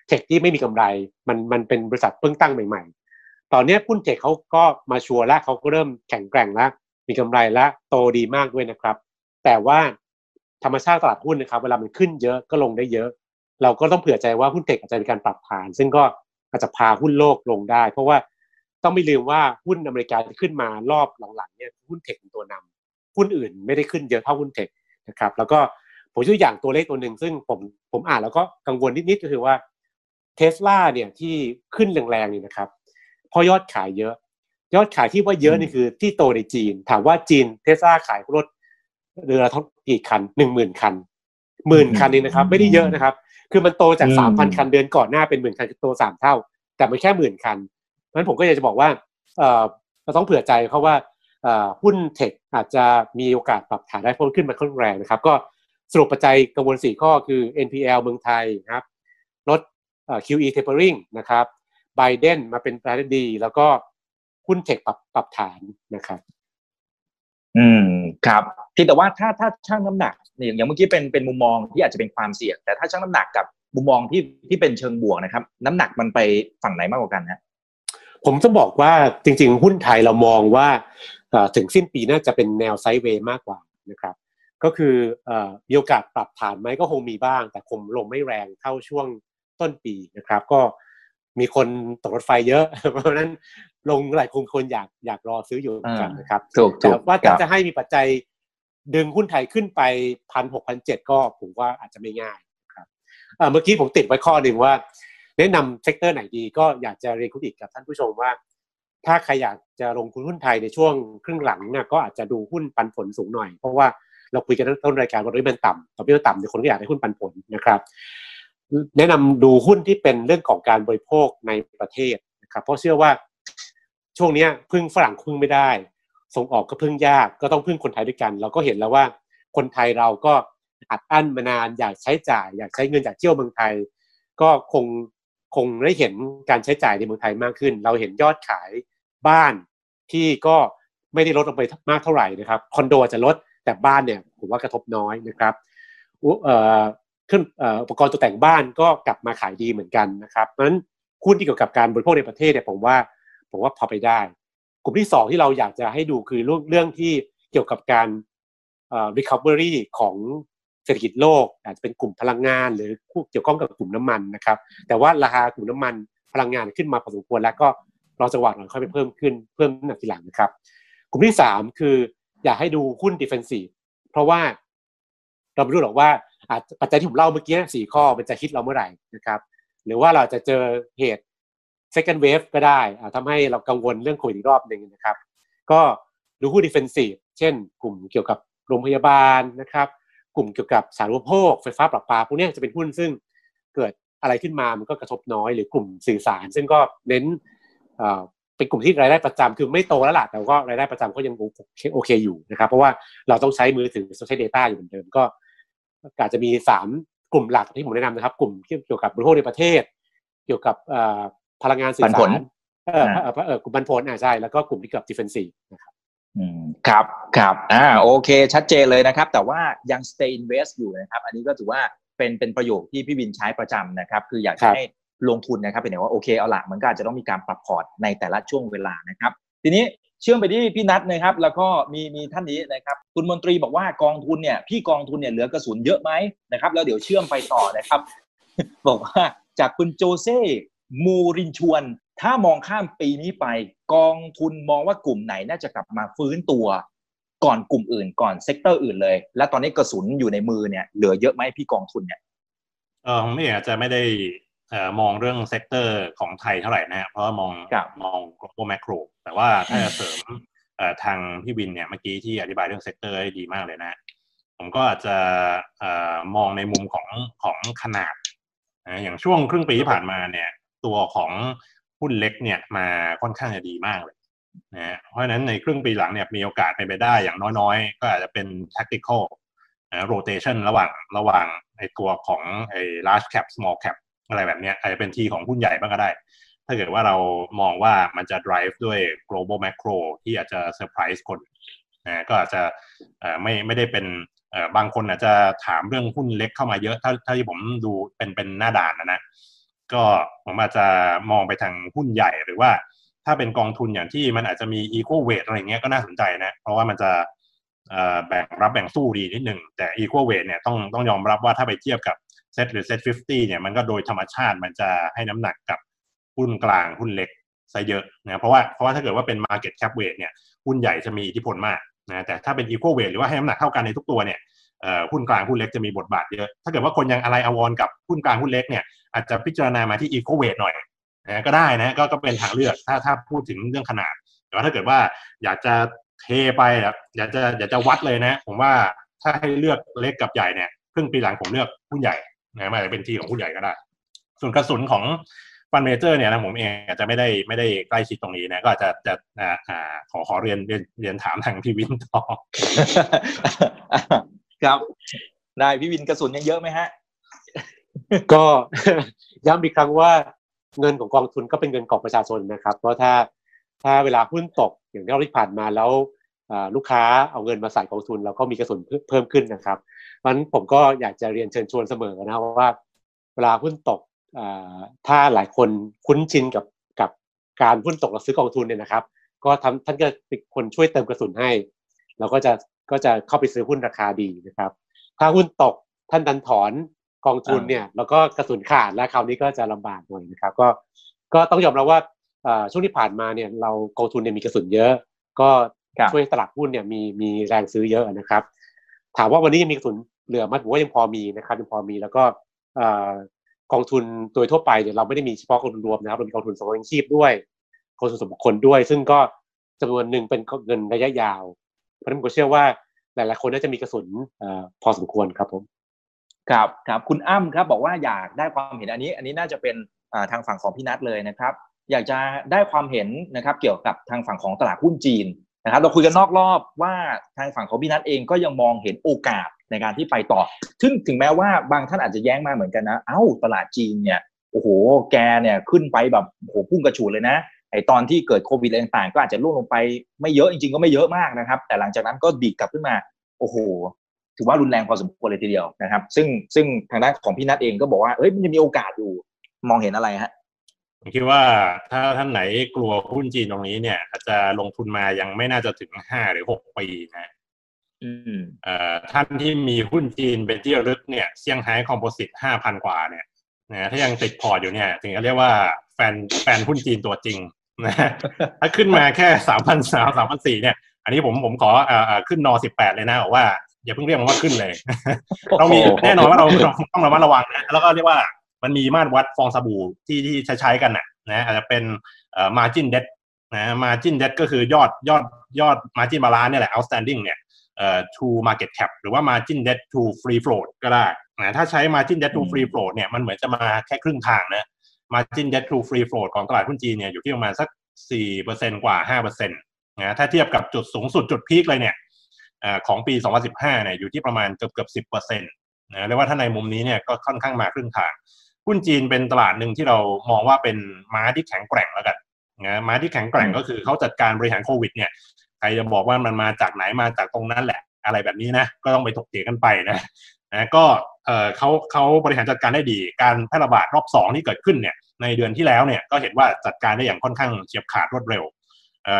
tech ที่ไม่มีกำไร มันมันเป็นบริษัทเพิ่งตั้งใหม่ ๆ ตอนนี้หุ้น tech เขาก็ mature แล้วเขาก็เริ่มแข็งแกร่งแล้ว มีกำไรแล้วโตดีมากด้วยนะครับ แต่ว่าธรรมชาติตลาดหุ้นนะครับ เวลามันขึ้นเยอะก็ลงได้เยอะ เราก็ต้องเผื่อใจว่าหุ้นเทคอาจจะมีการปรับฐาน ซึ่งก็อาจจะพาหุ้นโลกลงได้ เพราะว่าต้องไม่ลืมว่าหุ้นอเมริกาที่ขึ้นมารอบหลังๆเนี่ยหุ้นเทคเป็นตัวนำหุ้นอื่นไม่ได้ขึ้นเยอะเท่าหุ้นเทคนะครับ แล้วก็ผมยกตัวอย่างตัวเลขตัวหนึ่งซึ่งผมผมอ่านแล้วก็กังวลนิดๆก็คือว่าเทสลาเนี่ยที่ขึ้นแรงๆนี่นะครับเพราะยอดขายเยอะ ยอดขายที่ว่าเยอะนี่คือที่โตในจีน ถามว่าจีนเทสลาขายรถเรือทั้งกี่คันหนึ่งหมื่นคันหมื่นคันนี่นะครับ ไม่ได้เยอะนะครับ คือมันโตจากสามพันคันเดือนก่อนหน้าเป็นหมื่นคันคือโตสามเท่า แต่มันแค่หมื่นคันเพราะฉะนั้นผมก็อยากจะบอกว่าเออเราต้องเผื่อใจเขาว่าหุ้นเทคอาจจะมีโอกาสปรับฐานได้เพิ่มขึ้นมาค่อนแรงนะครับ ก็สรุปปัจจัยกังวลสี่ข้อคือ NPL เมืองไทยนะครับลด QE tapering นะครับไบเดนมาเป็นประธานาธิบดีแล้วก็ หุ้นเทคปรับปรับฐานนะครับ อืมครับที่แต่ว่าถ้าถ้าช่างน้ำหนักเนี่ยอย่างเมื่อกี้เป็นเป็นมุมมองที่อาจจะเป็นความเสี่ยง แต่ถ้าช่างน้ำหนักกับมุมมองที่ที่เป็นเชิงบวกนะครับ น้ำหนักมันไปฝั่งไหนมากกว่ากันฮะผมต้องบอกว่าจริง ๆ หุ้นไทยเรามองว่าถึงสิ้นปีน่าจะเป็นแนวไซด์เวย์มากกว่านะครับ ก็คือมีโอกาสปรับฐานไหมก็คงมีบ้าง แต่คงลงไม่แรงเท่าช่วงต้นปีนะครับ ก็มีคนตกรถไฟเยอะ เพราะฉะนั้น ลงหลายคนคนอยากอยากรอซื้ออยู่กันนะครับแต่ว่าถ้าจะให้มีปัจจัยดึงหุ้นไทยขึ้นไปพันหกพันเจ็ดก็ผมว่าอาจจะไม่ง่ายครับเมื่อกี้ผมติดไว้ข้อหนึ่งว่า แนะนำ sector ไหนดีก็อยากจะเรียนคุณอีกกับท่านผู้ชมว่า ถ้าใครอยากจะลงทุนหุ้นไทยในช่วงครึ่งหลังเนี่ยก็อาจจะดูหุ้นปันผลสูงหน่อย เพราะว่าเราคุยกันต้นรายการว่าดอกเบี้ยต่ำดอกเบี้ยต่ำเนี่ยคนก็อยากได้หุ้นปันผลนะครับ แนะนำดูหุ้นที่เป็นเรื่องของการบริโภคในประเทศนะครับเพราะเชื่อว่า ช่วงนี้พึ่งฝรั่งพึ่งไม่ได้ ส่งออกก็พึ่งยากก็ต้องพึ่งคนไทยด้วยกัน เราก็เห็นแล้วว่าคนไทยเราก็อัดอั้นมานานอยากใช้จ่าย อยากใช้เงินจากเที่ยวเมืองไทย ก็คงคงได้เห็นการใช้จ่ายในเมืองไทยมากขึ้น เราเห็นยอดขายบ้านที่ก็ไม่ได้ลดลงไปมากเท่าไหร่นะครับคอนโดจะลดแต่บ้านเนี่ยผมว่ากระทบน้อยนะครับขึ้นอุปกรณ์ตกแต่งบ้านก็กลับมาขายดีเหมือนกันนะครับเพราะฉะนั้นหุ้นที่เกี่ยวกับการบริโภคในประเทศเนี่ยผมว่า ผมว่าพอไปได้ กลุ่มที่สองที่เราอยากจะให้ดูคือเรื่องเรื่องที่เกี่ยวกับการ recovery ของเศรษฐกิจโลก อาจจะเป็นกลุ่มพลังงาน หรือเกี่ยวข้องกับกลุ่มน้ำมันนะครับ แต่ว่าราคากลุ่มน้ำมันพลังงานขึ้นมาพอสมควรแล้วก็รอจังหวะหน่อยค่อยไปเพิ่มขึ้นเพิ่มหนักทีหลังนะครับ กลุ่มที่สามคืออยากให้ดูหุ้น defensive เพราะว่าเราไม่รู้หรอกว่าอาจปัจจัยที่ผมเล่าเมื่อกี้สี่ข้อมันจะฮิตเราเมื่อไหร่นะครับ หรือว่าเราจะเจอเหตุ second wave ก็ได้ทำให้เรากังวลเรื่องโควิดอีกรอบหนึ่งนะครับ ก็ดูหุ้น defensive เช่น กลุ่มเกี่ยวกับโรงพยาบาลนะครับ กลุ่มเกี่ยวกับสารุปโภคไฟฟ้าประปาพวกนี้จะเป็นหุ้นซึ่งเกิดอะไรขึ้นมามันก็กระทบน้อยหรือกลุ่มสื่อสาร ซึ่งก็เน้นเป็นกลุ่มที่รายได้ประจำคือไม่โตแล้วล่ะแต่ก็รายได้ประจำก็ยังโอเคอยู่นะครับ เพราะว่าเราต้องใช้มือถือใช้ data อยู่เหมือนเดิมก็อาจจะมีสามกลุ่มหลักที่ผมแนะนำนะครับ กลุ่มเกี่ยวกับบริโภคในประเทศ เกี่ยวกับ พลังงานสื่อสารเออเออกลุ่มบันผลอ่าใช่แล้วก็กลุ่มที่เกี่ยวกับ defensive นะครับอืมครับครับอ่าโอเค ชัดเจนเลยนะครับ แต่ว่ายัง stay invest อยู่นะครับ อันนี้ก็ถือว่าเป็นเป็นประโยคที่พี่บินใช้ประจำนะครับ คืออยากให้ลงทุนนะครับเป็นอย่างว่าโอเคเอาละมันก็อาจจะต้องมีการปรับพอร์ตในแต่ละช่วงเวลานะครับ ทีนี้เชื่อมไปที่พี่นัทนะครับ แล้วก็มีมีท่านนี้นะครับคุณมนตรีบอกว่ากองทุนเนี่ยพี่กองทุนเนี่ยเหลือกระสุนเยอะไหมนะครับ แล้วเดี๋ยวเชื่อมไปต่อนะครับ บอกว่าจากคุณโจเซ่ มูรินโญ่ ถ้ามองข้ามปีนี้ไป กองทุนมองว่ากลุ่มไหนน่าจะกลับมาฟื้นตัว ก่อนกลุ่มอื่นก่อน sector อื่นเลย และตอนนี้กระสุนอยู่ในมือเนี่ยเหลือเยอะไหมพี่กองทุนเนี่ยเออไม่อาจจะไม่ได้มองเรื่อง sector ของไทยเท่าไหร่นะเพราะว่ามองมอง global macro แต่ว่าถ้าจะเสริมทางพี่วินเนี่ยเมื่อกี้ที่อธิบายเรื่อง sector ได้ดีมากเลยนะ ผมก็อาจจะมองในมุมของของขนาด อย่างช่วงครึ่งปีที่ผ่านมาเนี่ย ตัวของหุ้นเล็กเนี่ยมาค่อนข้างจะดีมากเลยนะเพราะฉะนั้นในครึ่งปีหลังเนี่ยมีโอกาสเป็นไปได้อย่างน้อยๆ ก็อาจจะเป็น tactical rotation ระหว่างระหว่างในตัวของไอ้ large cap small cap อะไรแบบนี้อาจจะเป็นทีของหุ้นใหญ่บ้างก็ได้ ถ้าเกิดว่าเรามองว่ามันจะ drive ด้วย global macro ที่อาจจะ surprise คนนะก็อาจจะไม่ไม่ได้เป็นบางคนอาจจะถามเรื่องหุ้นเล็กเข้ามาเยอะถ้าถ้าที่ผมดูเป็นเป็นหน้าด่านนะนะ ก็ผมอาจจะมองไปทางหุ้นใหญ่หรือว่า ถ้าเป็นกองทุนอย่างที่มันอาจจะมี equal weight อะไรเงี้ยก็น่าสนใจนะ เพราะว่ามันจะแบ่งรับแบ่งสู้ดีนิดหนึ่งแต่ equal weight เนี่ยต้องต้องยอมรับว่าถ้าไปเทียบกับเซ็ตหรือเซ็ต50เนี่ยมันก็โดยธรรมชาติมันจะให้น้ำหนักกับหุ้นกลางหุ้นเล็กซะเยอะนะเพราะว่าเพราะว่าถ้าเกิดว่าเป็น market cap weight เนี่ยหุ้นใหญ่จะมีอิทธิพลมากนะแต่ถ้าเป็น equal weight หรือว่าให้น้ำหนักเท่ากันในทุกตัวเนี่ย หุ้นกลางหุ้นเล็กจะมีบทบาทเยอะ ถ้าเกิดว่าคนยังอาลัยอาวรณ์กับหุ้นกลางหุ้นเล็กเนี่ยอาจจะพิจารณามาที่ equal weight หน่อยนะก็ได้นะก็ก็เป็นทางเลือกถ้าถ้าพูดถึงเรื่องขนาด แต่ว่าถ้าเกิดว่าอยากจะเทไปอยากจะอยากจะวัดเลยนะ ผมว่าถ้าให้เลือกเล็กกับใหญ่เนี่ยครึ่งปีหลังผมเลือกหุ้นใหญ่นะมันจะเป็นทีของหุ้นใหญ่ก็ได้ ส่วนกระสุนของฟันเมเจอร์เนี่ยนะผมเองอาจจะไม่ได้ไม่ได้ใกล้ชิดตรงนี้นะก็อาจจะจะอ่าขอขอเรียนเรียนเรียนถามทางพี่วินต่อ ครับได้พี่วินกระสุนยังเยอะไหมฮะ ก็ย้ำอีกครั้งว่าเงินของกองทุนก็เป็นเงินของประชาชนนะครับ เพราะถ้าถ้าเวลาหุ้นตกอย่างที่เราที่ผ่านมาแล้วลูกค้าเอาเงินมาใส่กองทุนเราก็มีกระสุนเพิ่มขึ้นนะครับเพราะฉะนั้นผมก็อยากจะเรียนเชิญชวนเสมอนะว่าเวลาหุ้นตกถ้าหลายคนคุ้นชินกับกับการหุ้นตกเราซื้อกองทุนเนี่ยนะครับ ก็ทำท่านก็เป็นคนช่วยเติมกระสุนให้ เราก็จะ ก็จะเข้าไปซื้อหุ้นราคาดีนะครับ ถ้าหุ้นตกท่านดันถอนกองทุนเนี่ยแล้วก็กระสุนขาดแล้วคราวนี้ก็จะลำบากหน่อยนะครับ ก็ก็ต้องยอมรับว่าช่วงที่ผ่านมาเนี่ยเรากองทุนเนี่ยมีกระสุนเยอะ ก็ช่วยตลาดหุ้นเนี่ยมีมีแรงซื้อเยอะนะครับ ถามว่าวันนี้ยังมีกระสุนเหลือมั้ยผมว่ายังพอมีนะครับยังพอมีแล้วก็กองทุนโดยทั่วไปเนี่ยเราไม่ได้มีเฉพาะกองทุนรวมนะครับเรามีกองทุนสำรองชีพด้วยกองทุนส่วนบุคคลด้วย ซึ่งก็จำนวนหนึ่งเป็นเงินระยะยาว เพราะฉะนั้นผมเชื่อว่าหลายๆคนน่าจะมีกระสุนพอสมควรครับผมครับครับคุณอ้ำครับบอกว่าอยากได้ความเห็นอันนี้ อันนี้น่าจะเป็นทางฝั่งของพี่นัทเลยนะครับ อยากจะได้ความเห็นนะครับ เกี่ยวกับทางฝั่งของตลาดหุ้นจีนนะครับ เราคุยกันนอกรอบว่าทางฝั่งของพี่นัทเองก็ยังมองเห็นโอกาสในการที่ไปต่อ ซึ่งถึงแม้ว่าบางท่านอาจจะแย้งมาเหมือนกันนะ เอ้าตลาดจีนเนี่ยโอ้โห แกเนี่ยขึ้นไปแบบโอ้โหพุ่งกระฉูดเลยนะ ไอตอนที่เกิดโควิดอะไรต่างๆ ก็อาจจะล่วงลงไปไม่เยอะจริงๆก็ไม่เยอะมากนะครับ แต่หลังจากนั้นก็ดีดกลับขึ้นมา โอ้โห ถือว่ารุนแรงพอสมควรเลยทีเดียวนะครับ ซึ่งซึ่งทางด้านของพี่นัทเองก็บอกว่าเอ้ยมันจะมีโอกาสอยู่มองเห็นอะไรฮะผมคิดว่าถ้าท่านไหนกลัวหุ้นจีนตรงนี้เนี่ย อาจจะลงทุนมายังไม่น่าจะถึงห้าหรือหกปีนะเอ่อท่านที่มีหุ้นจีนเป็นที่ระลึกเนี่ยเซี่ยงไฮ้คอมโพสิตห้าพันกว่าเนี่ยนะถ้ายังติดพอร์ตอยู่เนี่ย ถึงจะเรียกว่าแฟนแฟนหุ้นจีนตัวจริง นะถ้าขึ้นมาแค่สามพันสามสามพันสี่เนี่ย อันนี้ผมผมขอเอ่อขึ้นนอสิบแปดเลยนะบอกว่าอย่าเพิ่งเรียกมันว่าขึ้นเลย เรามีแน่นอนว่าเราต้องระมัดระวังนะแล้วก็เรียกว่ามันมีมาตรวัดฟองสบู่ที่ที่ใช้ใช้กันนะนะอาจจะเป็นเอ่อ margin debt นะ margin debt ก็คือยอดยอดยอด margin balance เนี่ยแหละ outstanding เนี่ยเอ่อ to market cap หรือว่า margin debt to free float ก็ได้นะถ้าใช้ margin debt to free float เนี่ยมันเหมือนจะมาแค่ครึ่งทางนะ margin debt to free float ของตลาดหุ้นจีนเนี่ยอยู่ที่ประมาณสัก 4%กว่า 5%นะถ้าเทียบกับจุดสูงสุดจุดพีคเลยเนี่ยของปี 2015เนี่ยอยู่ที่ประมาณเกือบเกือบสิบเปอร์เซนต์นะเรียกว่าถ้าในมุมนี้เนี่ยก็ค่อนข้างมาครึ่งทางหุ้นจีนเป็นตลาดหนึ่งที่เรามองว่าเป็นม้าที่แข็งแกร่งแล้วกันนะม้าที่แข็งแกร่งก็คือเขาจัดการบริหารโควิดเนี่ยใครจะบอกว่ามันมาจากไหนมาจากตรงนั้นแหละ อะไรแบบนี้นะก็ต้องไปถกเถียงกันไปนะ นะก็เออเขาเขาบริหารจัดการได้ดี การแพร่ระบาดรอบสองที่เกิดขึ้นเนี่ยในเดือนที่แล้วเนี่ยก็เห็นว่าจัดการได้อย่างค่อนข้างเฉียบขาดรวดเร็ว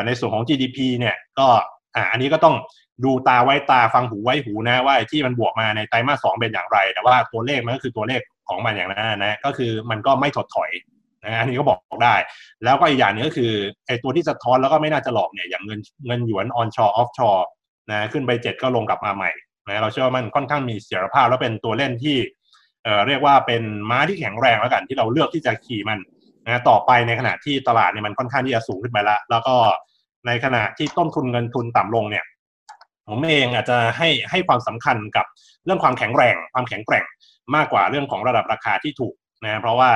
ในส่วนของ GDP เนี่ยก็อ,อันนี้ก็ต้องดูตาไว้ตาฟังหูไว้หูนะว่าที่มันบวกมาในไตรมาสสองเป็นอย่างไร แต่ว่าตัวเลขมันก็คือตัวเลขของมันอย่างนั้นนะก็คือมันก็ไม่ถดถอยนะอันนี้ก็บอกได้ แล้วก็อีกอย่างนึงก็คือไอ้ตัวที่สะท้อนแล้วก็ไม่น่าจะหลอกเนี่ยอย่างเงินเงินหยวนออนชอออฟชอนะขึ้นไปเจ็ดก็ลงกลับมาใหม่ นะเราเชื่อว่ามันค่อนข้างมีเสถียรภาพ แล้วเป็นตัวเล่นที่เเรียกว่าเป็นม้าที่แข็งแรงแล้วกันที่เราเลือกที่จะขี่มันนะต่อไปในขณะที่ตลาดเนี่ยมันค่อนข้างที่จะสูงขึ้นไปแล้วแล้วก็ในขณะที่ต้นทุนเงินทุนต่ำลงเนี่ยผมเองอาจจะให้ให้ความสำคัญกับเรื่องความแข็งแรง ความแข็งแกร่งมากกว่าเรื่องของระดับราคาที่ถูกนะเพราะว่า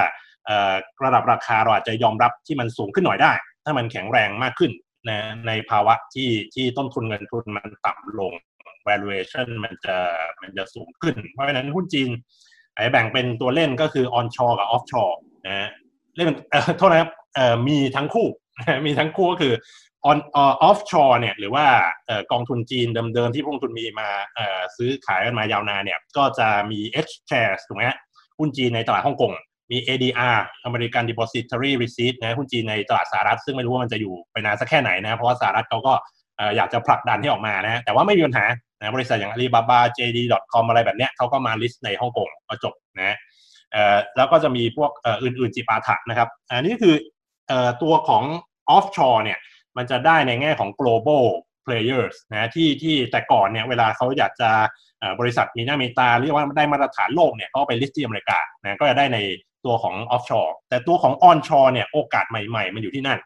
ระดับราคาเราอาจจะยอมรับที่มันสูงขึ้นหน่อยได้ ถ้ามันแข็งแรงมากขึ้นนะในภาวะที่ที่ต้นทุนเงินทุนมันต่ำลง valuation มันจะมันจะสูงขึ้น เพราะฉะนั้นหุ้นจีนไอ้แบ่งเป็นตัวเล่นก็คือ onshore กับ offshore นะเล่นโทษนะครับมีทั้งคู่มีทั้งคู่ก็คือ on offshore เนี่ยหรือว่ากองทุนจีนเดิมๆที่พวกทุนมีมาซื้อขายกันมายาวนานเนี่ยก็จะมี H shares ถูกไหมหุ้นจีนในตลาดฮ่องกงมี ADR American Depository Receipt นะหุ้นจีนในตลาดสหรัฐ ซึ่งไม่รู้ว่ามันจะอยู่ไปนานสักแค่ไหนนะ เพราะว่าสหรัฐเขาก็อยากจะผลักดันให้ออกมานะ แต่ว่าไม่มีปัญหา นะบริษัทอย่าง Alibaba JD.com อะไรแบบเนี้ยเขาก็มาลิสต์ในฮ่องกงก็จบนะแล้วก็จะมีพวกอื่นๆจิปาถะนะครับ อันนี้คือตัวของ offshore เนี่ยมันจะได้ในแง่ของ global players นะที่ที่แต่ก่อนเนี่ยเวลาเขาอยากจะบริษัทมีหน้ามีตาเรียกว่าได้มาตรฐานโลกเนี่ยก็ไป list ที่อเมริกานะก็จะได้ในตัวของ offshore แต่ตัวของ onshore เนี่ยโอกาสใหม่ๆ มันอยู่ที่นั่น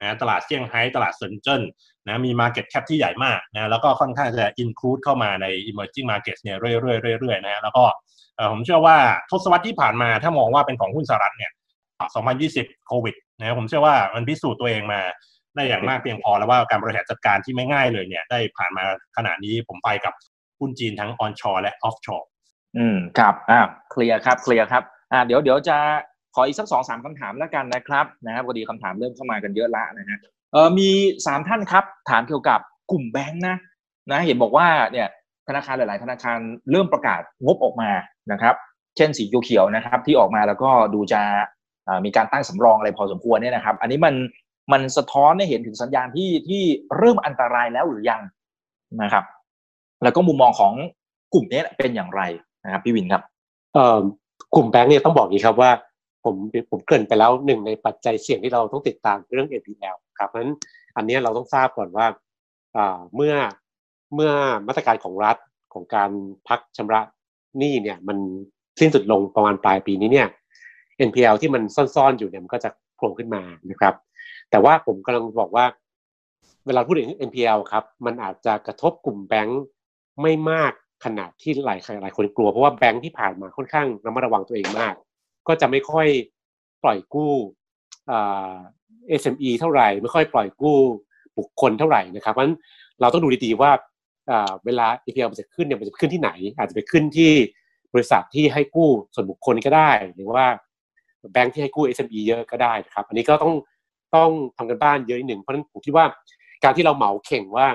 นะตลาดเซี่ยงไฮ้ตลาดเซินเจิ้นนะมี Market Cap ที่ใหญ่มากนะแล้วก็ค่อนข้างจะ include เข้ามาใน emerging markets เนี่ยเรื่อยๆเรื่อยๆนะแล้วก็ผมเชื่อว่าทศวรรษที่ผ่านมาถ้ามองว่าเป็นของหุ้นสหรัฐเนี่ย 2020 โควิดนะผมเชื่อว่ามันพิสูจน์ตัวเองมาได้อย่างมากเพียงพอแล้วว่าการบริหารจัดการที่ไม่ง่ายเลยเนี่ย ได้ผ่านมาขนาดนี้ผมไปกับหุ้นจีนทั้ง onshore และ offshore อืมครับอ่าเคลียร์ครับเคลียร์ครับอ่าเดี๋ยวเดี๋ยวจะ ขออีกสักสองสามคำถามแล้วกันนะครับนะครับพอดีคำถามเริ่มเข้ามากันเยอะละนะฮะเออมีสามท่านครับ ถามเกี่ยวกับกลุ่มแบงค์นะนะเห็นบอกว่าเนี่ยธนาคารหลาย ๆ ธนาคารเริ่มประกาศงบออกมานะครับ เช่นสีเขียวนะครับ ที่ออกมาแล้วก็ดูจะมีการตั้งสำรองอะไรพอสมควรเนี่ยนะครับ อันนี้มันมันสะท้อนให้เห็นถึงสัญญาณที่ที่เริ่มอันตรายแล้วหรือยังนะครับ แล้วก็มุมมองของกลุ่มนี้เป็นอย่างไรนะครับ พี่วินครับเอ่อกลุ่มแบงค์เนี่ยต้องบอกงี้ครับว่า ผมผมเกริ่นไปแล้วหนึ่งในปัจจัยเสี่ยงที่เราต้องติดตามเรื่อง NPL ครับเพราะฉะนั้นอันนี้เราต้องทราบก่อนว่าเมื่อเมื่อมาตรการของรัฐของการพักชำระหนี้เนี่ยมันสิ้นสุดลงประมาณปลายปีนี้เนี่ย NPL ที่มันซ่อนๆอยู่เนี่ยมันก็จะโผล่ขึ้นมานะครับ แต่ว่าผมกำลังบอกว่า เวลาพูดถึง NPL ครับ มันอาจจะกระทบกลุ่มแบงค์ไม่มากขนาดที่หลายหลายคนกลัว เพราะว่าแบงค์ที่ผ่านมาค่อนข้างระมัดระวังตัวเองมาก ก็จะไม่ค่อยปล่อยกู้เอ SME เท่าไหร่ ไม่ค่อยปล่อยกู้บุคคลเท่าไหร่นะครับเพราะฉะนั้นเราต้องดูดีๆว่าเวลา NPL มันจะขึ้นเนี่ยมันจะขึ้นที่ไหน อาจจะไปขึ้นที่บริษัทที่ให้กู้ส่วนบุคคลก็ได้ หรือว่าแบงค์ที่ให้กู้ SME เยอะก็ได้นะครับ อันนี้ก็ต้องต้องทำกันบ้านเยอะนิดหนึ่งเพราะฉะนั้นผมคิดว่าการที่เราเหมาเข่งว่า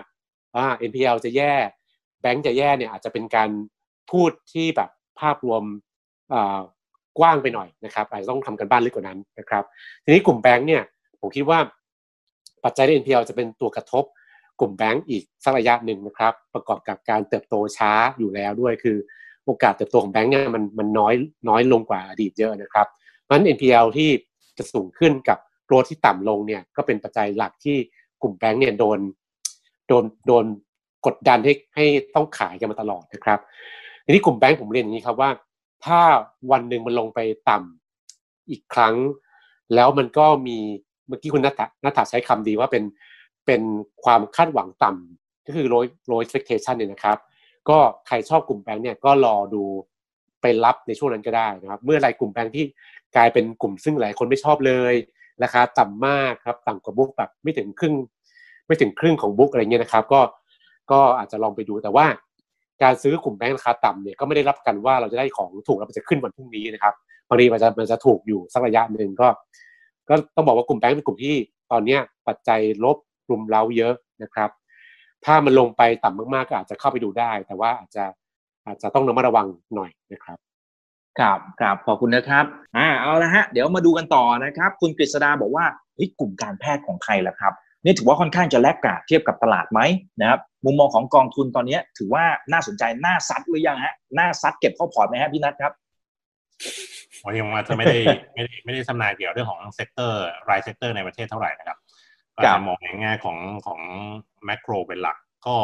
อ่า NPL จะแย่แบงค์จะแย่เนี่ยอาจจะเป็นการพูดที่แบบภาพรวม กว้างไปหน่อยนะครับอาจจะต้องทำกันบ้านลึกกว่านั้นนะครับ ทีนี้กลุ่มแบงค์เนี่ยผมคิดว่าปัจจัยใน NPL จะเป็นตัวกระทบกลุ่มแบงก์อีกสักระยะหนึ่งนะครับ ประกอบกับการเติบโตช้าอยู่แล้วด้วยคือ โอกาสเติบโตของแบงก์เนี่ยมันมันน้อยน้อยลงกว่าอดีตเยอะนะครับเพราะฉะนั้น NPL ที่จะสูงขึ้นกับโกรธที่ต่ำลงเนี่ยก็เป็นปัจจัยหลักที่กลุ่มแบงก์เนี่ยโดนโดนโดนกดดันให้ให้ต้องขายกันมาตลอดนะครับทีนี้กลุ่มแบงก์ผมเรียนอย่างนี้ครับว่า ถ้าวันหนึ่งมันลงไปต่ำอีกครั้ง แล้วมันก็มีเมื่อกี้คุณนัทนัทใช้คำดีว่าเป็นเป็นความคาดหวังต่ำก็คือ low low expectation เนี่ยนะครับ ก็ใครชอบกลุ่มแบงค์เนี่ยก็รอดูไปรับในช่วงนั้นก็ได้นะครับ เมื่อไรกลุ่มแบงค์ที่กลายเป็นกลุ่มซึ่งหลายคนไม่ชอบเลยราคาต่ำมากครับต่ำกว่าบุ๊กแบบไม่ถึงครึ่ง ไม่ถึงครึ่งของบุ๊กอะไรเงี้ยนะครับ ก็ก็อาจจะลองไปดูแต่ว่า การซื้อกลุ่มแบงค์ราคาต่ำเนี่ยก็ไม่ได้รับกันว่าเราจะได้ของถูกแล้วมันจะขึ้นวันพรุ่งนี้นะครับบางทีมันจะมันจะถูกอยู่สักระยะหนึ่งก็ ก็ต้องบอกว่ากลุ่มแบงค์เป็นกลุ่มที่ตอนนี้ปัจจัยลบรุมเร้าเยอะนะครับ ถ้ามันลงไปต่ำมากๆก็อาจจะเข้าไปดูได้ แต่ว่าอาจจะอาจจะต้องระมัดระวังหน่อยนะครับครับครับขอบคุณนะครับอ่าเอาละฮะ เดี๋ยวมาดูกันต่อนะครับ คุณกฤษดาบอกว่าเฮ้ยกลุ่มการแพทย์ของไทยล่ะครับ นี่ถือว่าค่อนข้างจะแลกกาดเทียบกับตลาดไหมนะครับมุมมองของกองทุนตอนนี้ถือว่าน่าสนใจน่าซัดหรือยังฮะน่าซัดเก็บเข้าพอร์ตไหมฮะพี่นัทครับผมยังอาจจะไม่ได้ไม่ได้ไม่ได้ทำนายเกี่ยวเรื่องของ sector ราย sector ในประเทศเท่าไหร่นะครับก็จะมองในแง่ของของ macro เป็นหลักก็